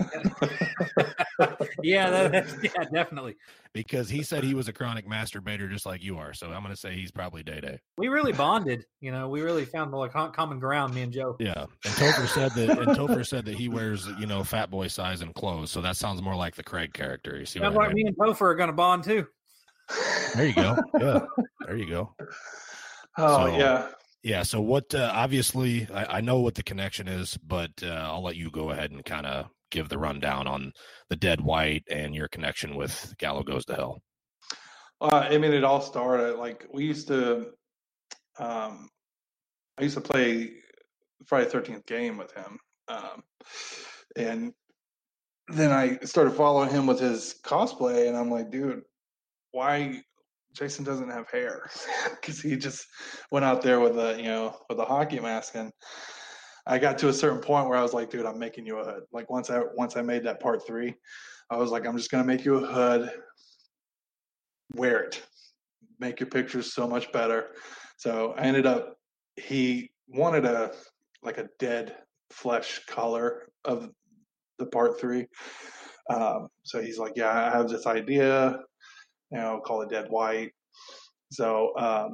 yeah, that, yeah, definitely. because he said he was a chronic masturbator just like you are. So I'm gonna say he's probably Day Day. We really bonded. You know, we really found like common ground. Me and Joe. Yeah, and Topher said that. And Topher said that he wears you know fat boy size and clothes. So that sounds more like the Craig character. You see what Sounds I mean? me and Topher are going to bond too. There you go. Yeah, there you go. oh So- yeah, Yeah. So what? Uh, obviously, I, I, know what the connection is, but uh, I'll let you go ahead and kind of give the rundown on the Dead White and your connection with Gallo Goes to Hell. Uh, I mean, it all started like we used to. Um, I used to play Friday Thirteenth game with him, um, and then I started following him with his cosplay, and I'm like, dude, why Jason doesn't have hair? Because he just went out there with a you know with a hockey mask, and I got to a certain point where I was like, dude, I'm making you a hood. Like once I once I made that part three, I was like, I'm just gonna make you a hood. Wear it, make your pictures so much better. So I ended up. He wanted a like a dead flesh color of the part three. Um, so he's like, yeah, I have this idea, you know, call it dead white. So um,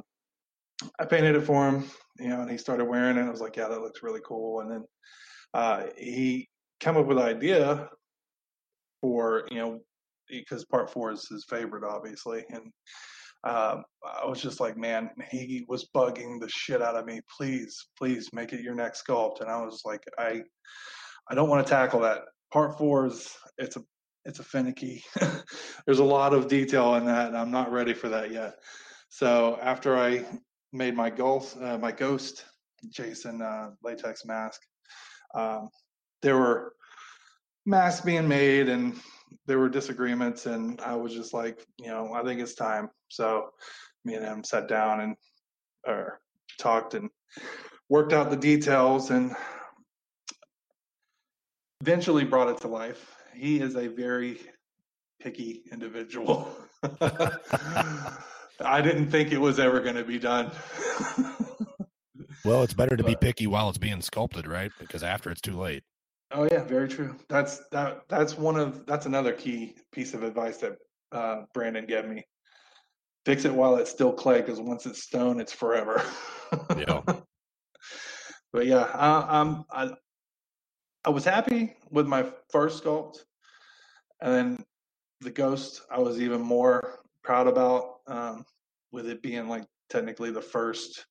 I painted it for him, you know, and he started wearing it. I was like, yeah, that looks really cool. And then uh, he came up with an idea for, you know, because part four is his favorite, obviously. And um, I was just like, man, he was bugging the shit out of me. Please, please make it your next sculpt. And I was like, I, I don't want to tackle that. Part four is it's a it's a finicky. There's a lot of detail in that, and I'm not ready for that yet. So after I made my ghost, uh, my ghost Jason uh, latex mask, um, there were masks being made, and there were disagreements, and I was just like, you know, I think it's time. So me and him sat down and or talked and worked out the details, and eventually brought it to life. He is a very picky individual. I didn't think it was ever going to be done. well, it's better to but, be picky while it's being sculpted, right? Because after it's too late. Oh yeah, very true. That's that. That's one of that's another key piece of advice that uh, Brandon gave me. Fix it while it's still clay, because once it's stone, it's forever. yeah. But yeah, I, I'm I, I was happy with my first sculpt, and then the ghost I was even more proud about, um, with it being like technically the first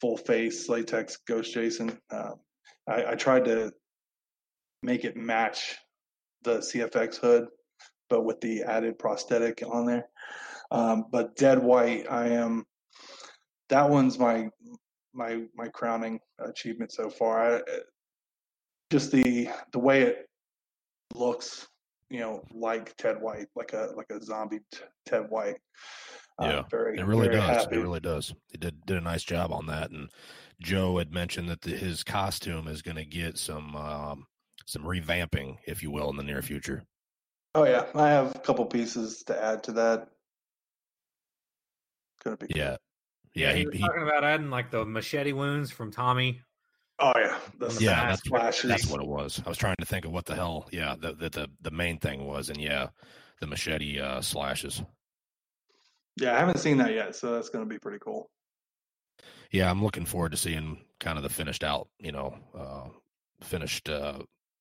full face latex ghost Jason. Uh, I, I tried to make it match the CFX hood, but with the added prosthetic on there. Um, but dead white, I am. That one's my my my crowning achievement so far. I, just the the way it looks, you know, like Ted White, like a like a zombie t- Ted White. Uh, yeah, very, it really does. Happy. It really does. He did did a nice job on that. And Joe had mentioned that the, his costume is going to get some um, some revamping, if you will, in the near future. Oh yeah, I have a couple pieces to add to that. Gonna be yeah, yeah. He, he, talking about adding like the machete wounds from Tommy Oh yeah, the yeah, that's, what, that's what it was. I was trying to think of what the hell, yeah, the the the, the main thing was, and yeah, the machete uh, slashes. Yeah, I haven't seen that yet, so that's going to be pretty cool. Yeah, I'm looking forward to seeing kind of the finished out, you know, uh, finished uh,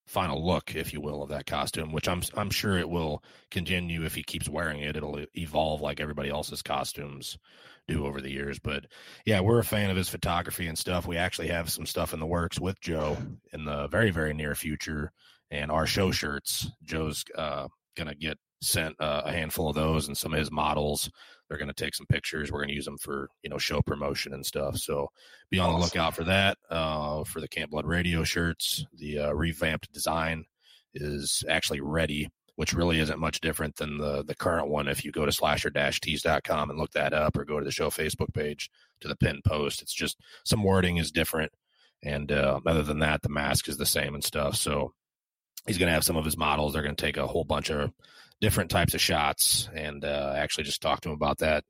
final look, if you will, of that costume. Which I'm I'm sure it will continue if he keeps wearing it. It'll evolve like everybody else's costumes do over the years. But yeah, we're a fan of his photography and stuff. We actually have some stuff in the works with Joe in the very, very near future. And our show shirts, Joe's uh, to get sent uh, a handful of those and some of his models. They're going to take some pictures. We're going to use them for, you know, show promotion and stuff. So be on the lookout for that. Uh, for the Camp Blood Radio shirts, the uh, revamped design is actually ready which really isn't much different than the the current one. If you go to slasher-tees.com and look that up, or go to the show Facebook page to the pin post, it's just some wording is different, and uh, other than that, the mask is the same and stuff. So he's going to have some of his models. They're going to take a whole bunch of different types of shots, and uh, actually just talked to him about that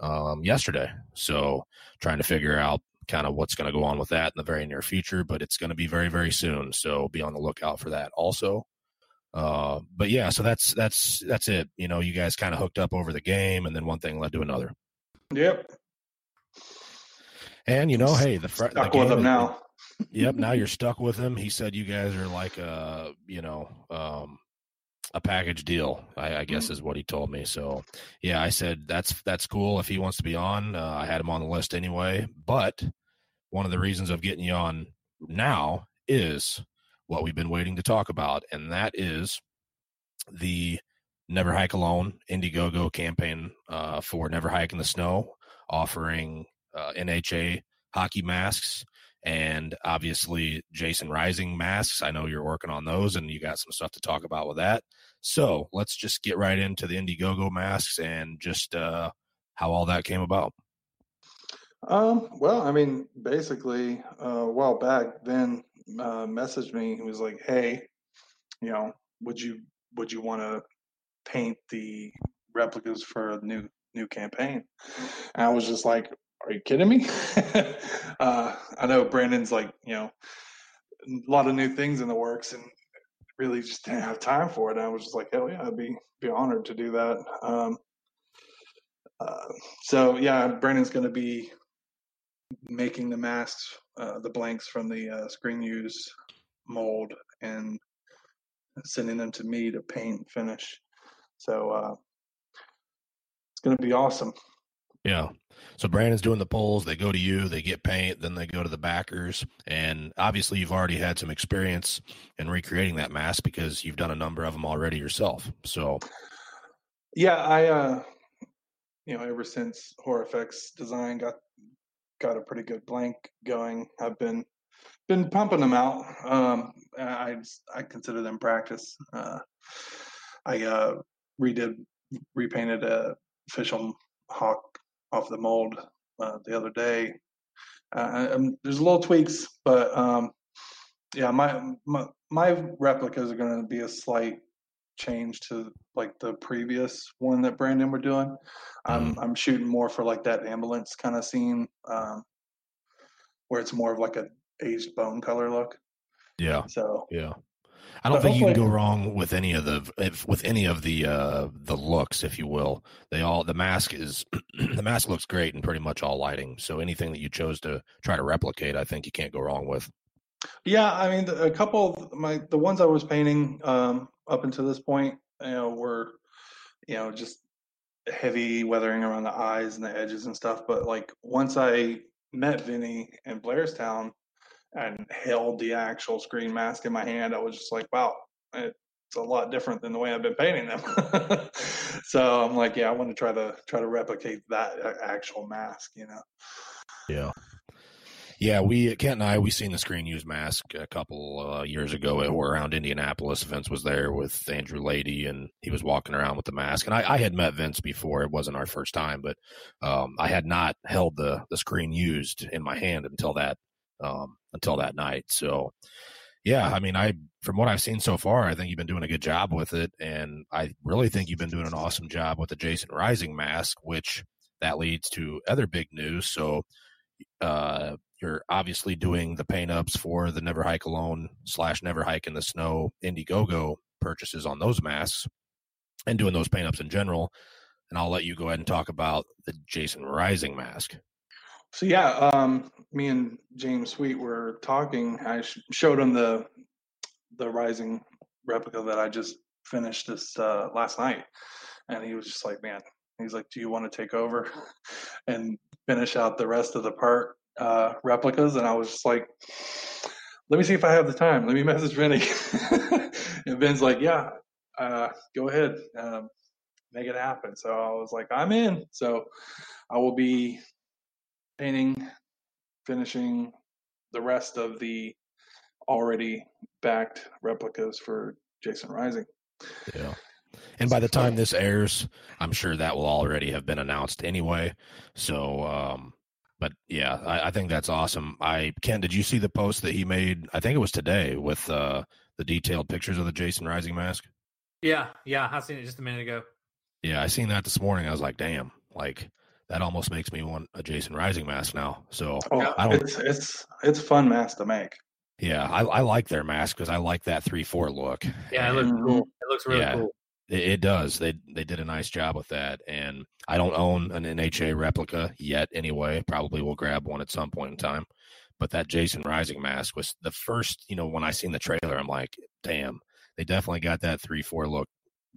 um, yesterday. So trying to figure out kind of what's going to go on with that in the very near future, but it's going to be very, very soon. So be on the lookout for that also. Uh, but yeah, so that's that's that's it. You know, you guys kind of hooked up over the game, and then one thing led to another. Yep. And you know, hey, the fr- stuck the with him now. yep. Now you're stuck with him. He said you guys are like a you know um, a package deal. I, I guess mm-hmm. is what he told me. So yeah, I said that's that's cool if he wants to be on. Uh, I had him on the list anyway, but one of the reasons of getting you on now is what we've been waiting to talk about, and that is the Never Hike Alone Indiegogo campaign uh, for Never Hike in the Snow, offering uh, NHA hockey masks and obviously Jason Rising masks. I know you're working on those and you got some stuff to talk about with that. So let's just get right into the Indiegogo masks and just uh, how all that came about. Um, well, I mean, basically, uh, a while back, Ben uh, messaged me. He was like, "Hey, you know, would you would you want to paint the replicas for a new new campaign?" And I was just like, "Are you kidding me?" uh, I know Brandon's like, you know, a lot of new things in the works, and really just didn't have time for it. And I was just like, "Hell yeah, I'd be be honored to do that." Um, uh, so yeah, Brandon's going to be making the masks, uh, the blanks from the uh, screen use mold, and sending them to me to paint and finish. So uh, it's going to be awesome. Yeah. So Brandon's doing the polls. They go to you, they get paint, then they go to the backers. And obviously, you've already had some experience in recreating that mask because you've done a number of them already yourself. So, yeah, I, uh, you know, ever since Effects Design got got a pretty good blank going. I've been been pumping them out. Um, I I consider them practice. Uh, I uh, redid repainted a official hawk off the mold uh, the other day. Uh, there's a little tweaks, but um, yeah, my, my my replicas are going to be a slight change to like the previous one that Brandon were doing. I'm Mhm. I'm shooting more for like that ambulance kind of scene, um, where it's more of like a aged bone color look. yeah, So yeah. I don't But think you can go wrong with any of the if, with any of the uh the looks, if you will. They all the mask is the mask looks great in pretty much all lighting. So anything that you chose to try to replicate, I think you can't go wrong with. yeah, I mean, a couple of my the ones I was painting um, up until this point, you know, were you know just heavy weathering around the eyes and the edges and stuff. But like once I met Vinny in Blairstown and held the actual screen mask in my hand, I was just like, wow, it's a lot different than the way I've been painting them. so I'm like, yeah, I want to try to try to replicate that uh, actual mask, you know. Yeah. Yeah, we Kent and I we seen the screen use mask a couple uh, years ago around Indianapolis. Vince was there with Andrew Leighty, and he was walking around with the mask. And I, I had met Vince before; it wasn't our first time, but um, I had not held the the screen used in my hand until that um, until that night. So, yeah, I mean, I from what I've seen so far, I think you've been doing a good job with it, and I really think you've been doing an awesome job with the Jason Rising mask, which that leads to other big news. So, uh, you're obviously doing the paint ups for the Never Hike Alone slash Never Hike in the Snow Indiegogo purchases on those masks, and doing those paint ups in general. And I'll let you go ahead and talk about the Jason Rising mask. So yeah, um, me and James Sweet were talking. I sh- showed him the the rising replica that I just finished this uh, last night, and he was just like, "Man," he's like, "Do you want to take over and finish out the rest of the part uh, replicas?" And I was just like, "Let me see if I have the time. Let me message Vinny." and Ben's like, "Yeah, uh, go ahead, um, make it happen." So I was like, "I'm in." So I will be painting, finishing the rest of the already backed replicas for Jason Rising. Yeah. And by the time this airs, I'm sure that will already have been announced anyway. So, um, but yeah, I, I think that's awesome. I Ken, did you see the post that he made? I think it was today with uh, the detailed pictures of the Jason Rising mask. Yeah, yeah, I seen it just a minute ago. Yeah, I seen that this morning. I was like, damn, like that almost makes me want a Jason Rising mask now. So Oh, I don't. it's it's it's fun mask to make. Yeah, I, I like their mask because I like that three four look. Yeah, it looks mm-hmm. cool. It looks really Yeah. cool. It, it does. They they did a nice job with that, and I don't own an NHA replica yet. Anyway, probably will grab one at some point in time. But that Jason Rising mask was the first. You know, when I seen the trailer, I'm like, damn, they definitely got that three four look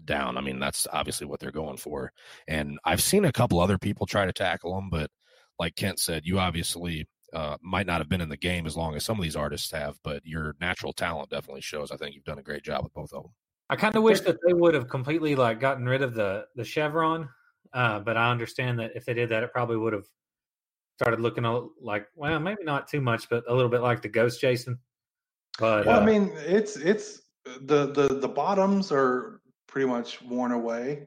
down. I mean, that's obviously what they're going for. And I've seen a couple other people try to tackle them, but like Kent said, you obviously uh, might not have been in the game as long as some of these artists have, but your natural talent definitely shows. I think you've done a great job with both of them. I kind of wish that they would have completely like gotten rid of the the chevron, uh, but I understand that if they did that, it probably would have started looking a- like well, maybe not too much, but a little bit like the Ghost Jason. But Well, uh, I mean, it's it's the the the bottoms are pretty much worn away,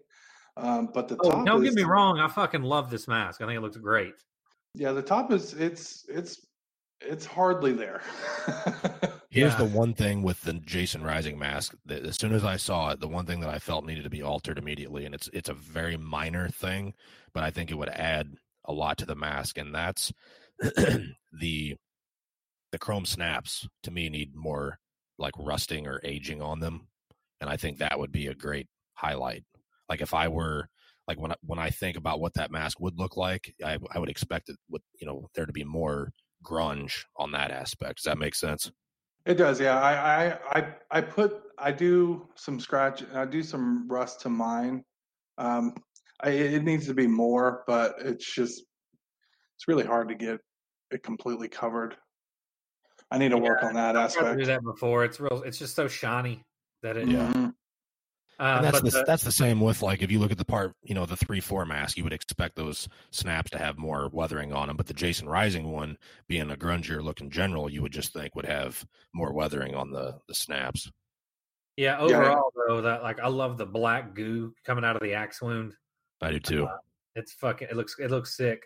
um, but the oh, top. don't is, get me wrong, I fucking love this mask. I think it looks great. Yeah, the top is it's it's it's hardly there. Here's Yeah. the one thing with the Jason Rising mask that as soon as I saw it, the one thing that I felt needed to be altered immediately, and it's it's a very minor thing, but I think it would add a lot to the mask, and that's the the chrome snaps to me need more like rusting or aging on them, and I think that would be a great highlight. Like if I were like when I, when I think about what that mask would look like, I I would expect it would you know there to be more grunge on that aspect. Does that make sense? It does, yeah. I, I, I, I put, I do some scratch, I do some rust to mine. Um, I, it needs to be more, but it's just, it's really hard to get it completely covered. I need to work on that I've to do aspect. that before. It's real. It's just so shiny that it. Yeah. Mhm. Uh, and that's the, the- that's the same with like if you look at the part you know the three four mask you would expect those snaps to have more weathering on them but the jason rising one being a grungier look in general you would just think would have more weathering on the the snaps yeah. Overall, though, that like I love the black goo coming out of the axe wound. i do too It's fucking. It looks. It looks sick.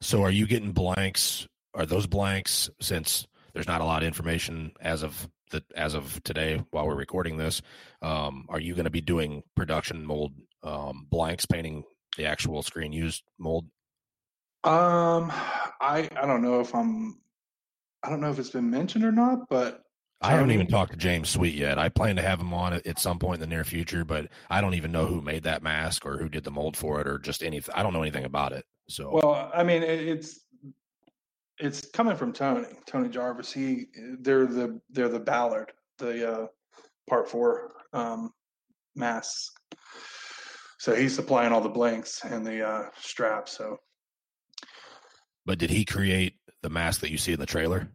so are you getting blanks are those blanks since there's not a lot of information as of the as of today while we're recording this um are you going to be doing production mold um blanks painting the actual screen used mold Um, I, I don't know if I'm, I don't know if it's been mentioned or not, but I haven't even talked to James Sweet yet. I plan to have him on at, some point in the near future, but I don't even know who made that mask or who did the mold for it or just anything. I don't know anything about it. So Well, I mean, it, it's it's coming from Tony, Tony Jarvis. He they're the they're the Ballard, the uh, Part Four um, mask. So he's supplying all the blanks and the uh, straps. So but did he create the mask that you see in the trailer?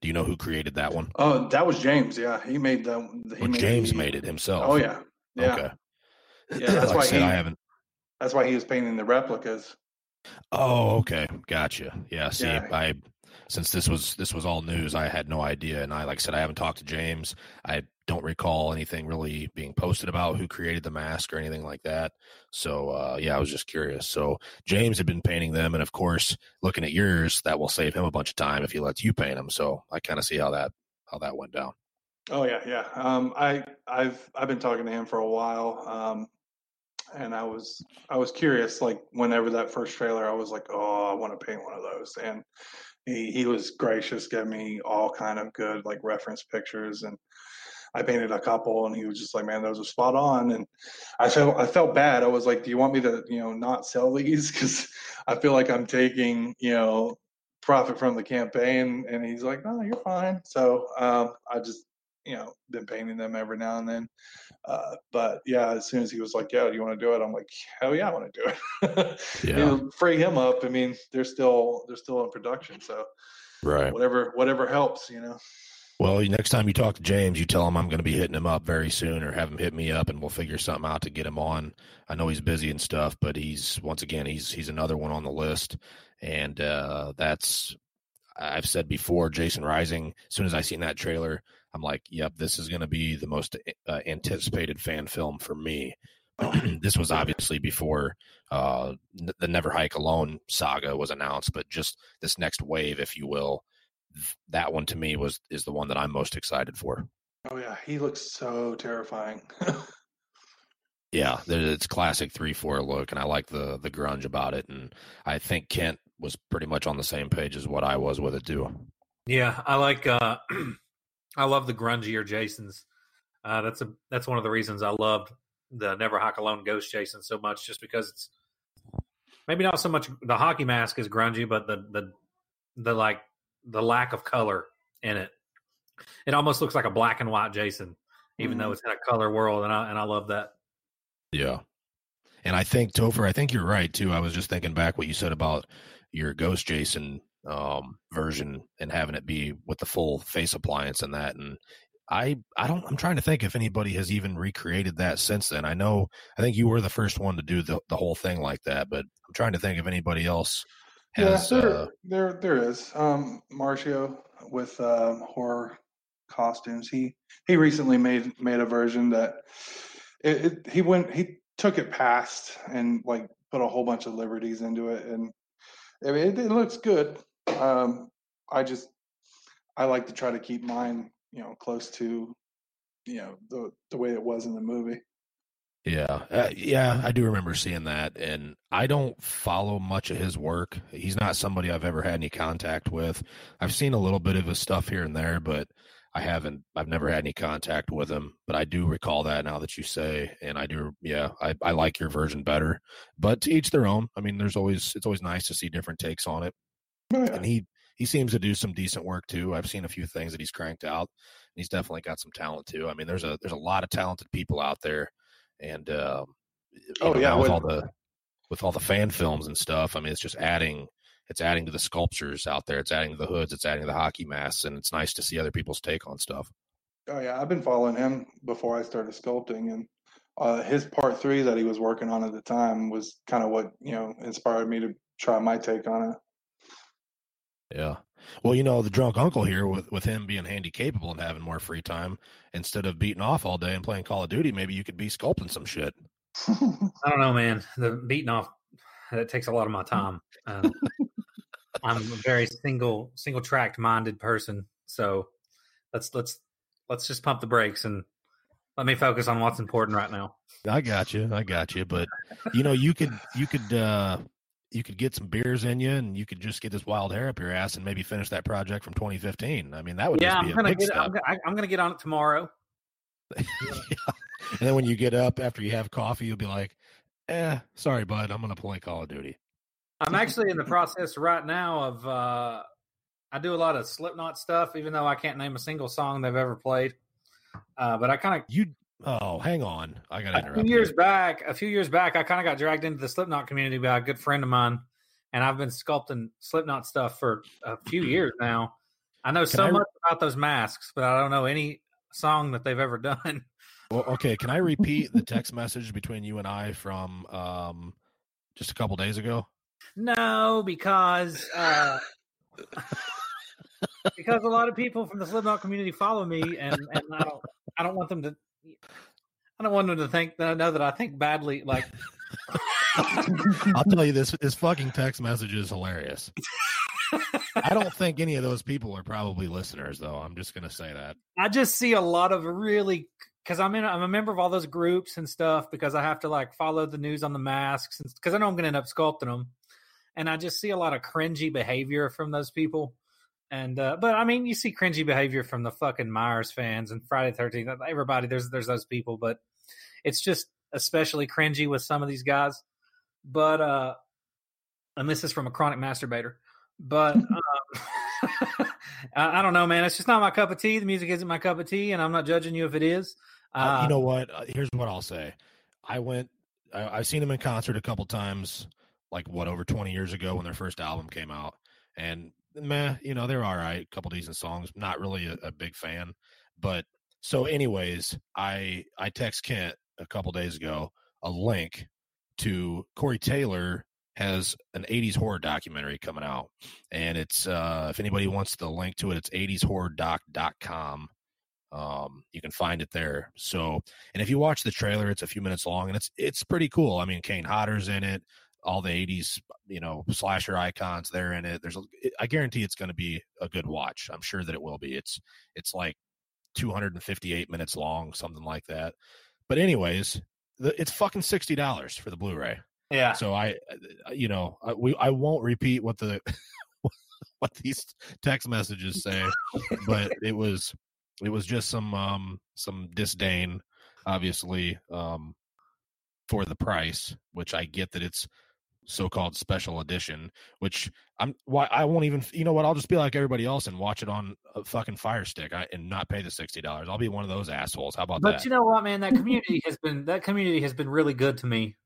Do you know who created that one? oh, that was James. Yeah, he made that. He Well, made James the- made it himself. Oh yeah, yeah. Okay. Yeah, that's like why I said, he- I haven't. That's why he was painting the replicas. Oh, okay, gotcha. Yeah, see, Yeah. I since this was this was all news, I had no idea, and I like I said, I haven't talked to James. I don't recall anything really being posted about who created the mask or anything like that. So, uh, yeah, I was just curious. So, James had been painting them, and of course, looking at yours, that will save him a bunch of time if he lets you paint them. So, I kind of see how that how that went down. Oh yeah, yeah. Um, I I've I've been talking to him for a while, um, and I was I was curious. Like whenever that first trailer, I was like, oh, I want to paint one of those, and he he was gracious, gave me all kind of good like reference pictures, and I painted a couple, and he was just like, man, those are spot on, and I felt I felt bad. I was like, do you want me to you know not sell these because I feel like I'm taking you know profit from the campaign and he's like no you're fine so um, i just you know been painting them every now and then uh, but yeah as soon as he was like yeah do you want to do it i'm like hell yeah i want to do it Yeah. you know, free him up i mean they're still they're still in production so Right. whatever whatever helps you know Well, next time you talk to James, you tell him I'm going to be hitting him up very soon, or have him hit me up, and we'll figure something out to get him on. I know he's busy and stuff, but he's once again he's he's another one on the list, and uh, that's I've said before. Jason Rising. As soon as I seen that trailer, I'm like, "Yep, this is going to be the most uh, anticipated fan film for me." this was obviously before uh, the Never Hike Alone saga was announced, but just this next wave, if you will, that one to me was is the one that I'm most excited for. oh yeah he looks so terrifying Yeah, it's classic three four look, and I like the the grunge about it, and I think Kent was pretty much on the same page as what I was with it too. Yeah, I like. uh I love the grungier Jasons. Uh, that's a that's one of the reasons I loved the Never Hike Alone Ghost Jason so much, just because it's maybe not so much the hockey mask is grungy, but the the the like the lack of color in it. It almost looks like a black and white Jason, even though it's in a color world, and I and I love that. Yeah, and I think Topher, I think you're right too. I was just thinking back what you said about your Ghost Jason um, version and having it be with the full face appliance and that. And I I don't I'm trying to think if anybody has even recreated that since then. I know I think you were the first one to do the the whole thing like that, but I'm trying to think if anybody else has. yeah, there, uh, there, there is. Um, Marcio with um, horror costumes. He he recently made made a version that it, it he went he took it past and like put a whole bunch of liberties into it, and I mean, it, it looks good. Um, I just I like to try to keep mine, you know, close to you know the the way it was in the movie. Yeah, uh, yeah, I do remember seeing that, and I don't follow much of his work. He's not somebody I've ever had any contact with. I've seen a little bit of his stuff here and there, but I haven't. I've never had any contact with him. But I do recall that now that you say, and I do. Yeah, I, I like your version better. But to each their own. I mean, there's always it's always nice to see different takes on it, Oh, yeah. and he he seems to do some decent work too. I've seen a few things that he's cranked out. And he's definitely got some talent too. I mean, there's a there's a lot of talented people out there, and um, Oh, know, yeah, with with- all the with all the fan films and stuff. I mean, it's just adding it's adding to the sculptures out there. It's adding to the hoods. It's adding to the hockey masks, and it's nice to see other people's take on stuff. Oh yeah, I've been following him before I started sculpting, and uh, his part three that he was working on at the time was kind of what you know inspired me to try my take on it. Yeah. Well, you know, the drunk uncle here with with him being handy capable and having more free time instead of beating off all day and playing Call of Duty, maybe you could be sculpting some shit. I don't know, man. The beating off that takes a lot of my time. Um, I'm a very single single tracked minded person, so let's let's let's just pump the brakes and let me focus on what's important right now. I got you. I got you. But you know, you could you could uh you could get some beers in you and you could just get this wild hair up your ass and maybe finish that project from 2015. I mean, that would yeah, just I'm be a gonna big get. I'm, I'm gonna get on it tomorrow. And then when you get up after you have coffee, you'll be like, "Eh, sorry, bud. I'm gonna play Call of Duty." I'm actually in the process right now of uh I do a lot of Slipknot stuff, even though I can't name a single song they've ever played. Uh, but I kind of You oh, hang on. I gotta a few interrupt. years you. back, a few years back, I kind of got dragged into the Slipknot community by a good friend of mine, and I've been sculpting Slipknot stuff for a few years now. I know so I much about those masks, but I don't know any song that they've ever done. Well, okay. Can I repeat the text message between you and I from um just a couple days ago? No, because uh, because a lot of people from the Slipknot community follow me, and, and I don't I don't want them to I don't want them to think that I know that I think badly. Like I'll tell you this: this fucking text message is hilarious. I don't think any of those people are probably listeners, though. I'm just gonna say that. I just see a lot of really because I'm in I'm a member of all those groups and stuff because I have to like follow the news on the masks because I know I'm going to end up sculpting them, and I just see a lot of cringy behavior from those people. And uh, but I mean, you see cringy behavior from the fucking Myers fans and Friday Thirteenth. Everybody, there's there's those people, but it's just especially cringy with some of these guys. But uh, and this is from a chronic masturbator. But um, I, I don't know, man. It's just not my cup of tea. The music isn't my cup of tea, and I'm not judging you if it is. Uh, Uh, you know what? Uh, Here's what I'll say. I went. I, I've seen them in concert a couple times, like what over 20 years ago when their first album came out, and meh, you know they're all right. A couple decent songs. Not really a, a big fan, but so anyways, I I text Kent a couple days ago a link to Corey Taylor has an 80s horror documentary coming out and it's uh if anybody wants the link to it it's 80shorrordoc.com um you can find it there so and if you watch the trailer it's a few minutes long and it's it's pretty cool i mean kane hodder's in it all the 80s you know slasher icons they're in it. There's a, i guarantee it's going to be a good watch. I'm sure that it will be. It's it's like 258 minutes long something like that. But anyways the, it's fucking $60 for the blu-ray. Yeah. so I, uh, you know, I, we I won't repeat what the what these text messages say, but it was it was just some um some disdain, obviously, um for the price, which I get that it's so-called special edition, which I'm why I won't even you know what I'll just be like everybody else and watch it on a fucking Fire Stick I, and not pay the sixty dollars. I'll be one of those assholes. How about But that? you know what, man? That community has been that community has been really good to me.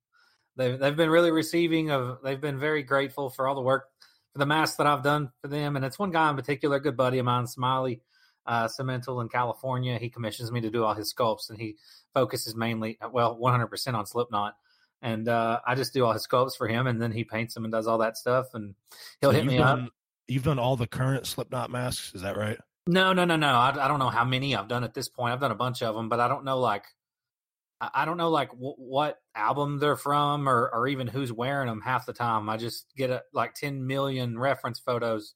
They've they've been really receiving of. They've been very grateful for all the work for the masks that I've done for them, and it's one guy in particular, a good buddy of mine, Smiley uh, Cemental in California. He commissions me to do all his sculpts, and he focuses mainly, well, 100% on Slipknot. And uh, I just do all his sculpts for him, and then he paints them and does all that stuff, and he'll So hit me done, up. You've done all the current Slipknot masks, is that right? No, no, no, no. I, I don't know how many I've done at this point. I've done a bunch of them, but I don't know like I, don't know like w- what album they're from or or even who's wearing them half the time. I just get a, like 10 million reference photos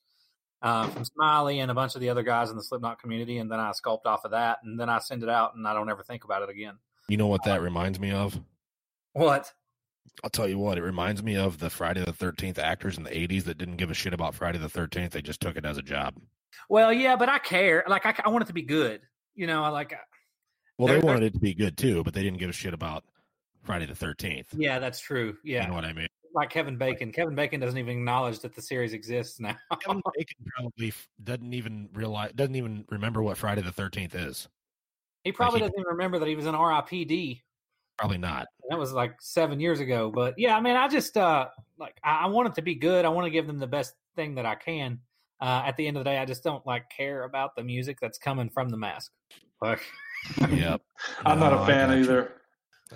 uh, from Smiley and a bunch of the other guys in the Slipknot community, and then I sculpt off of that, and then I send it out, and I don't ever think about it again. You know what that reminds me of? What? I'll tell you what, it reminds me of the Friday the 13th actors in the 80s that didn't give a shit about Friday the 13th. They just took it as a job. Well, yeah, but I care. Like I, I want it to be good. You know, I like. Uh, well, They're- they wanted it to be good too, but they didn't give a shit about Friday the 13th. Yeah, that's true. Yeah, You know what I mean? like Kevin Bacon. Kevin Bacon doesn't even acknowledge that the series exists now. Kevin Bacon probably doesn't even realize, doesn't even remember what Friday the 13th is. He probably he- doesn't even remember that he was in RIPD. Probably not. That was like seven years ago. But yeah, I mean, I just uh like I, I want it to be good. I want to give them the best thing that I can. Uh, at the end of the day, I just don't like care about the music that's coming from the mask. Like, Yep. I'm not a a I fan got you. either.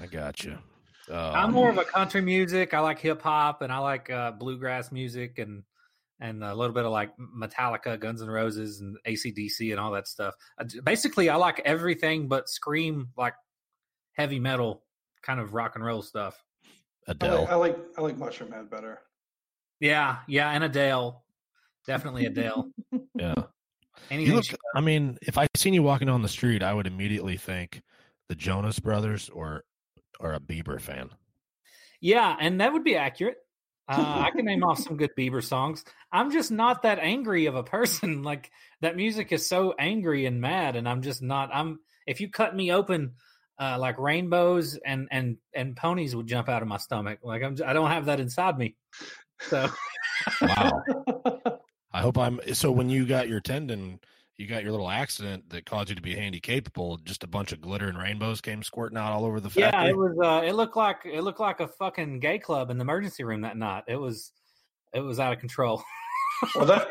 I got you. I'm Um, more of a country music. I like hip hop and I like uh, bluegrass music and and a little bit of like Metallica, Guns N' Roses, and ACDC and all that stuff. I j- Basically, I like everything but scream like heavy metal kind of rock and roll stuff. I Adele. like, I like I like Mushroomhead better. Yeah, yeah, and Adele, definitely Adele. yeah. Anything You look, I mean, if I seen you walking down the street, I would immediately think the Jonas Brothers or or a Bieber fan. Yeah, and that would be accurate. Uh, I can name off some good Bieber songs. I'm just not that angry of a person. Like that music is so angry and mad, and I'm just not. I'm. If you cut me open, uh, like rainbows and and and ponies would jump out of my stomach. Like I'm. I don't have that inside me. So Wow. I hope I'm so when you got your tendon, you got your little accident that caused you to be handy capable, just a bunch of glitter and rainbows came squirting out all over the factory. yeah, it was. Uh, it looked like it looked like a fucking gay club in the emergency room that night. It was. It was out of control. Well, that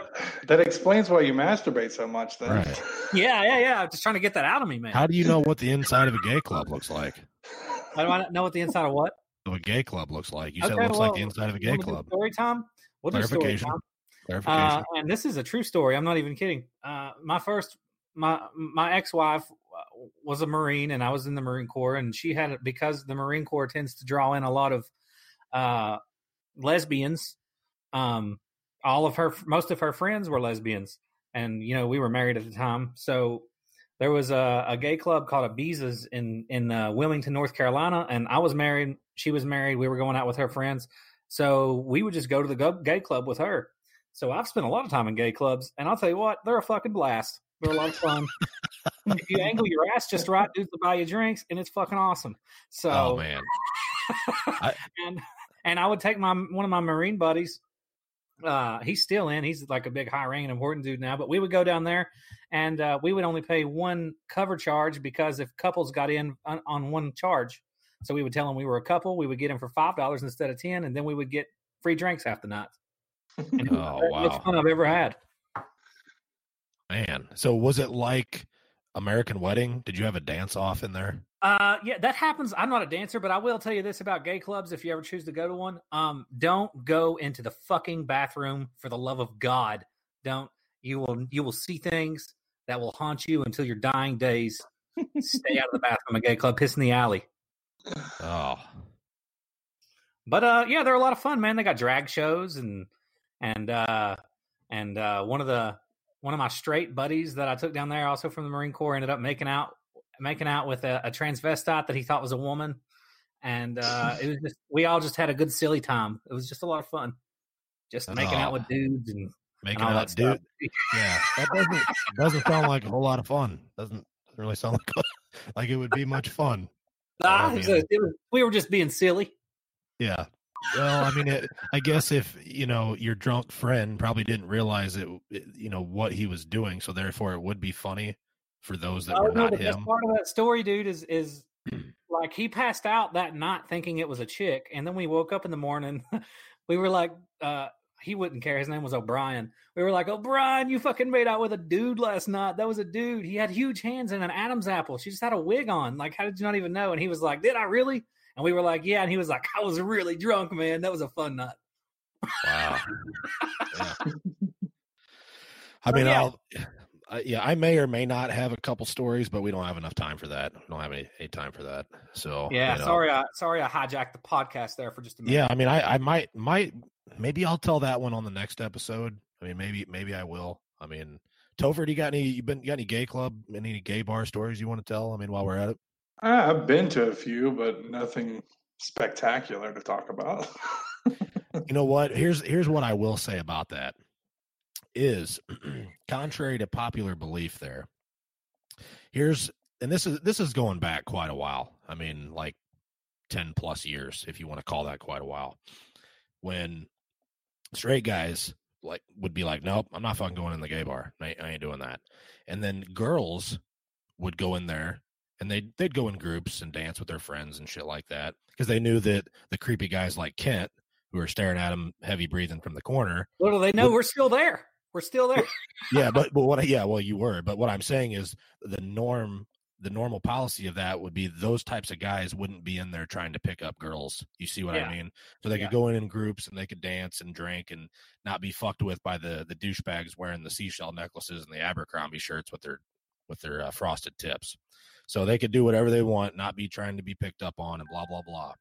that explains why you masturbate so much. Then, Right. yeah, yeah, yeah. I'm just trying to get that out of me, man. How do you know what the inside of a gay club looks like? How do I know what the inside of what? Of a gay club looks like. You said it looks like the inside of a gay wanna club. Story time. We'll do story Clarification. time. Clarification. Uh, and this is a true story. I'm not even kidding. Uh, my first, my my ex wife was a Marine, and I was in the Marine Corps, and she had it because the Marine Corps tends to draw in a lot of uh, lesbians. Um, all of her, most of her friends were lesbians, and you know we were married at the time, so there was a, a gay club called Ibiza's in in uh, Wilmington, North Carolina, and I was married. She was married. We were going out with her friends, so we would just go to the gay club with her. So I've spent a lot of time in gay clubs, and I'll tell you what, they're a fucking blast. They're a lot of fun. if you angle your ass just right, dudes will buy you drinks, and it's fucking awesome. So oh man. and and I would take my one of my Marine buddies. Uh, he's still in. He's like a big, high ranking, important dude now. But we would go down there, and uh, we would only pay one cover charge because if couples got in on, on one charge, so we would tell them we were a couple, we would get them for five dollars instead of ten, and then we would get free drinks half the night. And it was Oh, the most fun I've ever had. Man. So was it like American Wedding? Did you have a dance off in there? Uh, yeah, that happens. I'm not a dancer, but I will tell you this about gay clubs. If you ever choose to go to one, um, don't go into the fucking bathroom for the love of God. Don't. You will you will see things that will haunt you until your dying days. Stay out of the bathroom. A gay club, piss in the alley. Oh. But uh, yeah, they're a lot of fun, man. They got drag shows and and uh, and uh, one of the one of my straight buddies that I took down there, also from the Marine Corps, ended up making out making out with a, a transvestite that he thought was a woman, and uh, it was just we all just had a good silly time. It was just a lot of fun, just making out with dudes and, Making and out, that stuff. dude. Yeah. That doesn't doesn't sound like a whole lot of fun. Doesn't doesn't really sound like like it would be much fun. Ah, I mean- was- we were just being silly. Yeah. Well, I mean, it, I guess if you know your drunk friend probably didn't realize it, it- you know what he was doing, so therefore it would be funny for those that Oh were no, not the best him. part of that story, dude, is is like he passed out that night thinking it was a chick, and then we woke up in the morning. we were like, uh, he wouldn't care. His name was O'Brien. We were like, O'Brien, you fucking made out with a dude last night. That was a dude. He had huge hands and an Adam's apple. She just had a wig on. Like, how did you not even know? And he was like, Did I really? And we were like, Yeah. And he was like, I was really drunk, man. That was a fun night. Wow. yeah. I mean, yeah. I'll, uh, yeah, I may or may not have a couple stories, but we don't have enough time for that. We don't have any, any time for that. So Yeah, you know. sorry, I sorry I hijacked the podcast there for just a minute. Yeah, I mean, I, I might, might, maybe I'll tell that one on the next episode. I mean, maybe, maybe I will. I mean, Topher, do you got any? You been you got any gay club, any gay bar stories you want to tell? I mean, while we're at it. I've been to a few, but nothing spectacular to talk about. You know what? Here's here's what I will say about that is contrary to popular belief there. Here's and this is this is going back quite a while. I mean, like 10 plus years if you want to call that quite a while. When straight guys like would be like, "Nope, I'm not fucking going in the gay bar. I, I ain't doing that." And then girls would go in there and they'd they'd go in groups and dance with their friends and shit like that because they knew that the creepy guys like Kent who are staring at him heavy breathing from the corner Little they know Would- we're still there. We're still there. yeah but but what I- yeah well you were but what i'm saying is the norm the normal policy of that would be those types of guys wouldn't be in there trying to pick up girls you see what Yeah. i mean so they Yeah. could go in in groups and they could dance and drink and not be fucked with by the the douchebags wearing the seashell necklaces and the abercrombie shirts with their with their uh, frosted tips so they could do whatever they want not be trying to be picked up on and blah blah blah.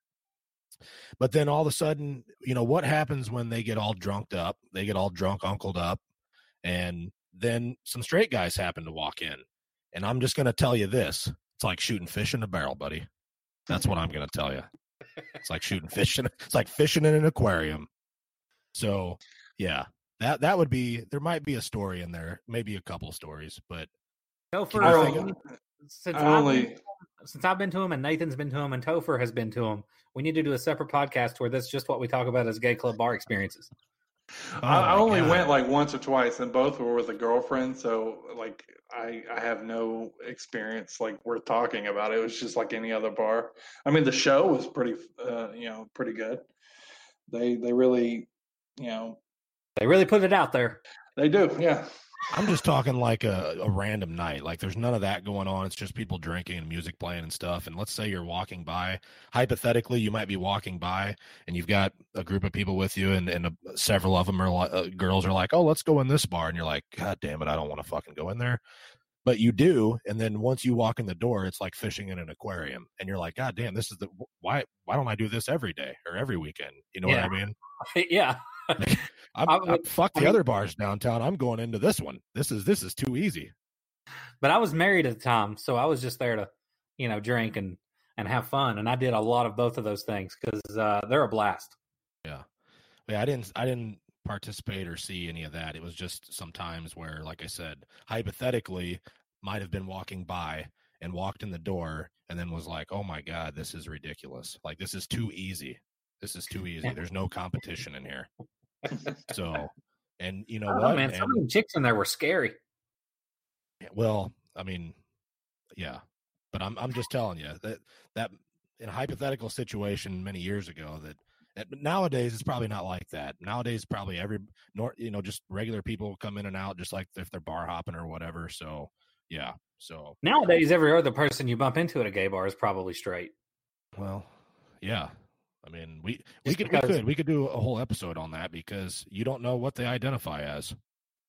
But then all of a sudden you know what happens when they get all drunked up they get all drunk uncled up and then some straight guys happen to walk in and i'm just going to tell you this it's like shooting fish in a barrel buddy. That's what i'm going to tell you it's like shooting fish in it's like fishing in an aquarium. So yeah that that would be there might be a story in there maybe a couple stories but I don't- we need- since I I've only been, since I've been to him and Nathan's been to him and Topher has been to him, we need to do a separate podcast where that's just what we talk about as gay club bar experiences. Oh I, I only God. went like once or twice, and both were with a girlfriend. So like I I have no experience like worth talking about. It was just like any other bar. I mean, the show was pretty uh, you know pretty good. They they really you know They really put it out there. they do yeah. I'm just talking like a, a random night. Like there's none of that going on. It's just people drinking and music playing and stuff. And let's say you're walking by. Hypothetically, you might be walking by and you've got a group of people with you, and, and uh several of them are like, uh, girls are like, "Oh, let's go in this bar," and you're like, "God damn it, I don't want to fucking go in there." But you do, and then once you walk in the door, it's like fishing in an aquarium, and you're like, "God damn, this is the why? Why don't I do this every day or every weekend?" You know Yeah. what I mean? yeah. I'm, I would- fuck I the mean- other bars downtown. I'm going into this one. This is this is too easy. But I was married at the time, so I was just there to, you know, drink and and have fun. And I did a lot of both of those things because uh, they're a blast. Yeah, yeah, I didn't. I didn't participate or see any of that. It was just sometimes where, like I said, hypothetically, might have been walking by and walked in the door and then was like, "Oh my god, this is ridiculous! Like this is too easy. This is too easy. There's no competition in here." So, and you know Oh, what? man, some of them chicks in there were scary. Well, I mean, yeah, but I'm I'm just telling you that that in a hypothetical situation many years ago that, but nowadays it's probably not like that. Nowadays, probably every nor you know just regular people come in and out just like if they're bar hopping or whatever. So yeah, so Nowadays, every other person you bump into at a gay bar is probably straight. well, yeah. I mean, we we could because- we could we could do a whole episode on that because you don't know what they identify as.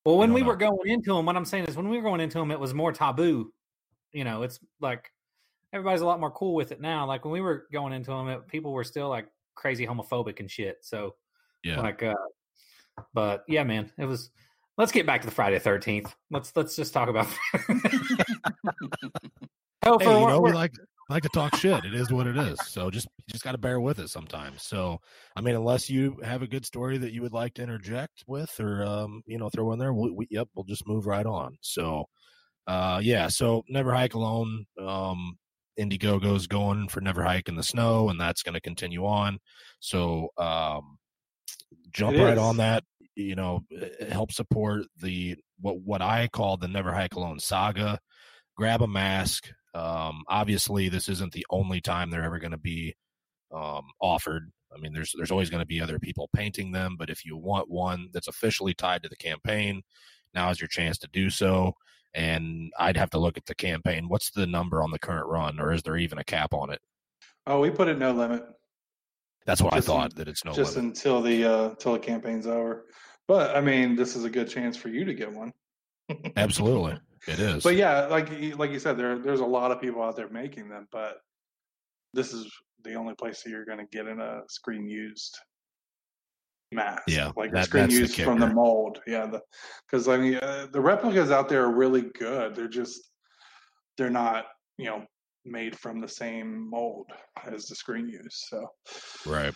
Well, when we know. were going into them, what I'm saying is when we were going into them, it was more taboo. You know, it's like everybody's a lot more cool with it now. Like when we were going into them, it, people were still like crazy homophobic and shit. So, Yeah, like, uh, but yeah, man, it was. Let's get back to the Friday Thirteenth. Let's let's just talk about. oh, hey, you know, we what- like like to talk shit. It is what it is. So just just got to bear with it sometimes. So I mean, unless you have a good story that you would like to interject with, or um, you know, throw in there, we, we yep, we'll just move right on. So, uh, yeah. So never hike alone. Um, Indiegogo's going for never hike in the snow, and that's going to continue on. So, um, jump It right is. on that. You know, help support the what what I call the never hike alone saga. Grab a mask. Um, obviously, this isn't the only time they're ever going to be um, offered. I mean, there's there's always going to be other people painting them, but if you want one that's officially tied to the campaign, now is your chance to do so. And I'd have to look at the campaign. What's the number on the current run, or is there even a cap on it? Oh, we put it no limit. That's what Just I thought. in- that it's no just limit. until the uh until the campaign's over. But I mean, this is a good chance for you to get one. Absolutely, it is. But yeah, like you- like you said, there there's a lot of people out there making them, but this is the only place that you're going to get in a screen used mask. Yeah, like that- a screen that's the used from the mold. Yeah, because I mean uh, the replicas out there are really good. They're just they're not you know made from the same mold as the screen used. So Right.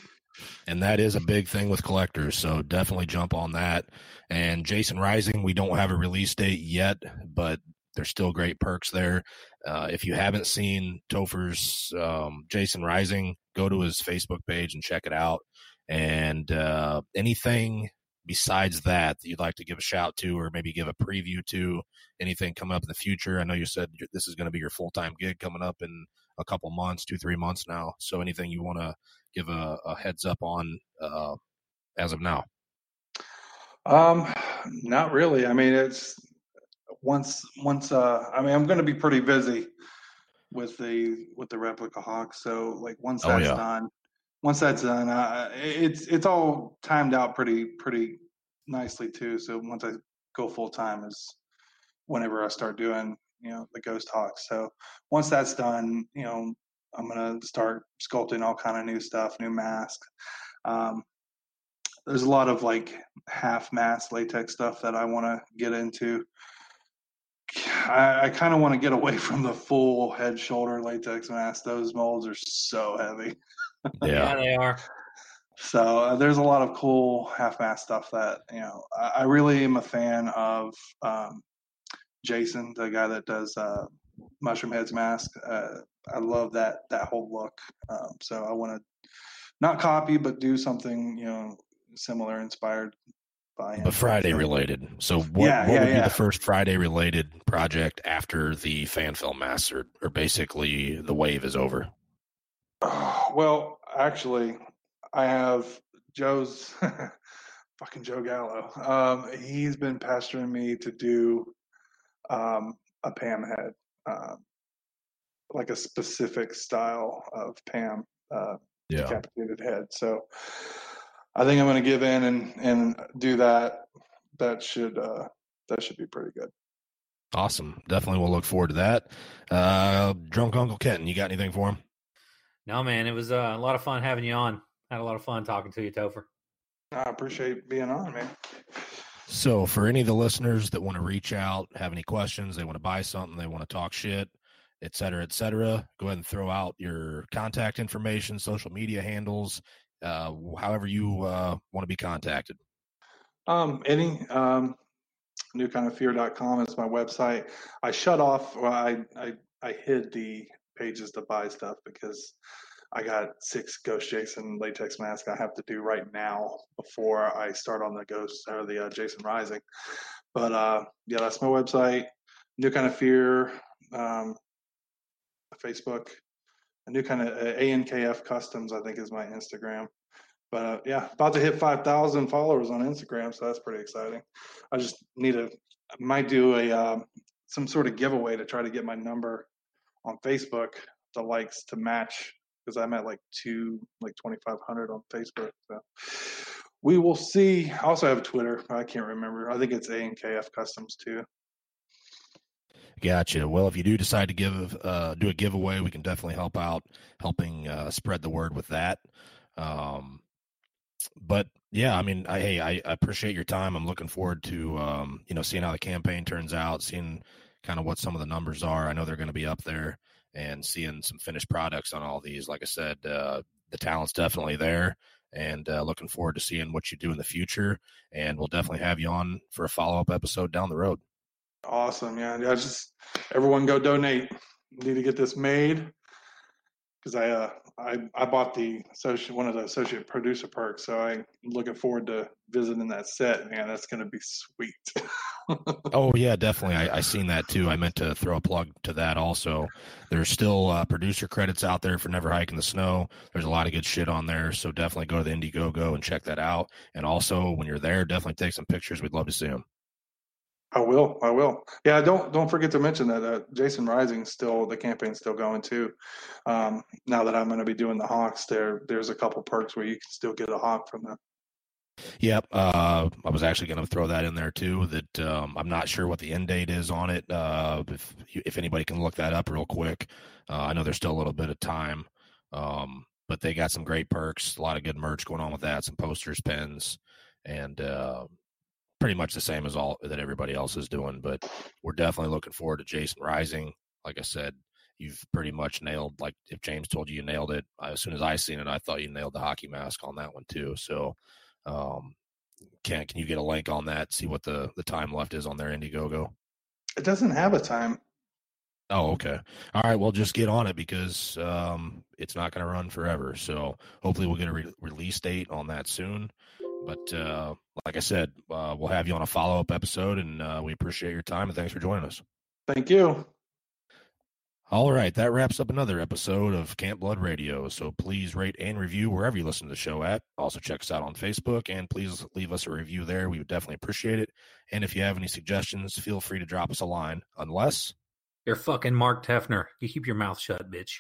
And that is a big thing with collectors. So definitely jump on that. And Jason Rising, we don't have a release date yet, but there's still great perks there. Uh, if you haven't seen Topher's um, Jason Rising, go to his Facebook page and check it out. And uh, anything besides that that you'd like to give a shout to or maybe give a preview to anything come up in the future i know you said this is going to be your full-time gig coming up in a couple months two three months now so anything you want to give a, a heads up on uh, as of now Um, not really. I mean, it's once once. Uh, I mean, I'm going to be pretty busy with the with the replica hawk. So like once Oh, that's yeah. done, once that's done, uh, it's it's all timed out pretty pretty nicely too. So once I go full time is whenever I start doing you know the ghost hawks. So once that's done, you know I'm gonna start sculpting all kind of new stuff, new masks. Um, there's a lot of like half mask latex stuff that I want to get into. I, I kind of want to get away from the full head shoulder latex mask. Those molds are so heavy. Yeah, they are. So uh, there's a lot of cool half mask stuff that you know. I, I really am a fan of um, Jason, the guy that does uh, Mushroomhead's mask. Uh, I love that that whole look. Um, so I want to not copy, but do something you know similar, inspired by him. but friday related so what, Yeah, what yeah, would be the first friday related project after the fan film mass or, or basically the wave is over Well, actually, I have Joe's fucking Joe Gallo. Um, he's been pestering me to do um, a Pam head, um, like a specific style of Pam uh, yeah decapitated head. So I think I'm going to give in and and do that. That should uh, that should be pretty good. awesome definitely we'll look forward to that uh drunk uncle kenton you got anything for him No, man, it was uh, a lot of fun having you on. Had a lot of fun talking to you, Topher. I appreciate being on, man. So, for any of the listeners that want to reach out, have any questions, they want to buy something, they want to talk shit, et cetera, et cetera, go ahead and throw out your contact information, social media handles, uh, however you uh, want to be contacted. Um, any um, newkindofear.com is my website. I shut off. Well, I I I hid the pages to buy stuff because I got six Ghost Jason latex masks I have to do right now before I start on the Ghost or the uh, Jason Rising. But uh, yeah, that's my website. New Kind of Fear, um, Facebook, a new kind of uh, ANKF Customs. I think is my Instagram. But uh, yeah, about to hit five thousand followers on Instagram, so that's pretty exciting. I just need to I might do a um, some sort of giveaway to try to get my number on Facebook, the likes to match because I'm at like two, like twenty five hundred on Facebook. So we will see. I also have Twitter. I can't remember. I think it's ANKF Customs too. Gotcha. Well, if you do decide to give uh, do a giveaway, we can definitely help out, helping uh, spread the word with that. Um, but yeah, I mean, I, hey, I, I appreciate your time. I'm looking forward to um, you know seeing how the campaign turns out, seeing kind of what some of the numbers are. I know they're going to be up there, and seeing some finished products on all these. Like I said, uh, the talent's definitely there, and uh, looking forward to seeing what you do in the future. And we'll definitely have you on for a follow up episode down the road. Awesome, yeah. Yeah, just everyone go donate. Need to get this made because I uh I I bought the associate one of the associate producer perks, so I'm looking forward to visiting that set. Man, that's going to be sweet. oh yeah, definitely. I, I seen that too. I meant to throw a plug to that also. There's still uh, producer credits out there for Never Hike in the Snow. There's a lot of good shit on there, so definitely go to the Indiegogo and check that out. And also, when you're there, definitely take some pictures. We'd love to see them. I will. I will. Yeah, don't don't forget to mention that uh, Jason Rising still the campaign's still going too. Um, now that I'm going to be doing the Hawks, there there's a couple perks where you can still get a Hawk from them. Yep, uh, I was actually going to throw that in there too. That um, I'm not sure what the end date is on it. Uh, if if anybody can look that up real quick, uh, I know there's still a little bit of time, um, but they got some great perks, a lot of good merch going on with that, some posters, pens, and uh, pretty much the same as all that everybody else is doing. But we're definitely looking forward to Jason Rising. Like I said, you've pretty much nailed. Like if James told you you nailed it, as soon as I seen it, I thought you nailed the hockey mask on that one too. So, um, can can you get a link on that? See what the the time left is on their Indiegogo. It doesn't have a time. Oh, okay. All right. Well, just get on it because um, it's not going to run forever. So hopefully we'll get a re- release date on that soon. But uh, like I said, uh, we'll have you on a follow up episode, and uh, we appreciate your time and thanks for joining us. Thank you. All right, that wraps up another episode of Camp Blood Radio. So please rate and review wherever you listen to the show at. Also check us out on Facebook and please leave us a review there. We would definitely appreciate it. And if you have any suggestions, feel free to drop us a line. Unless you're fucking Mark Tefner, you keep your mouth shut, bitch.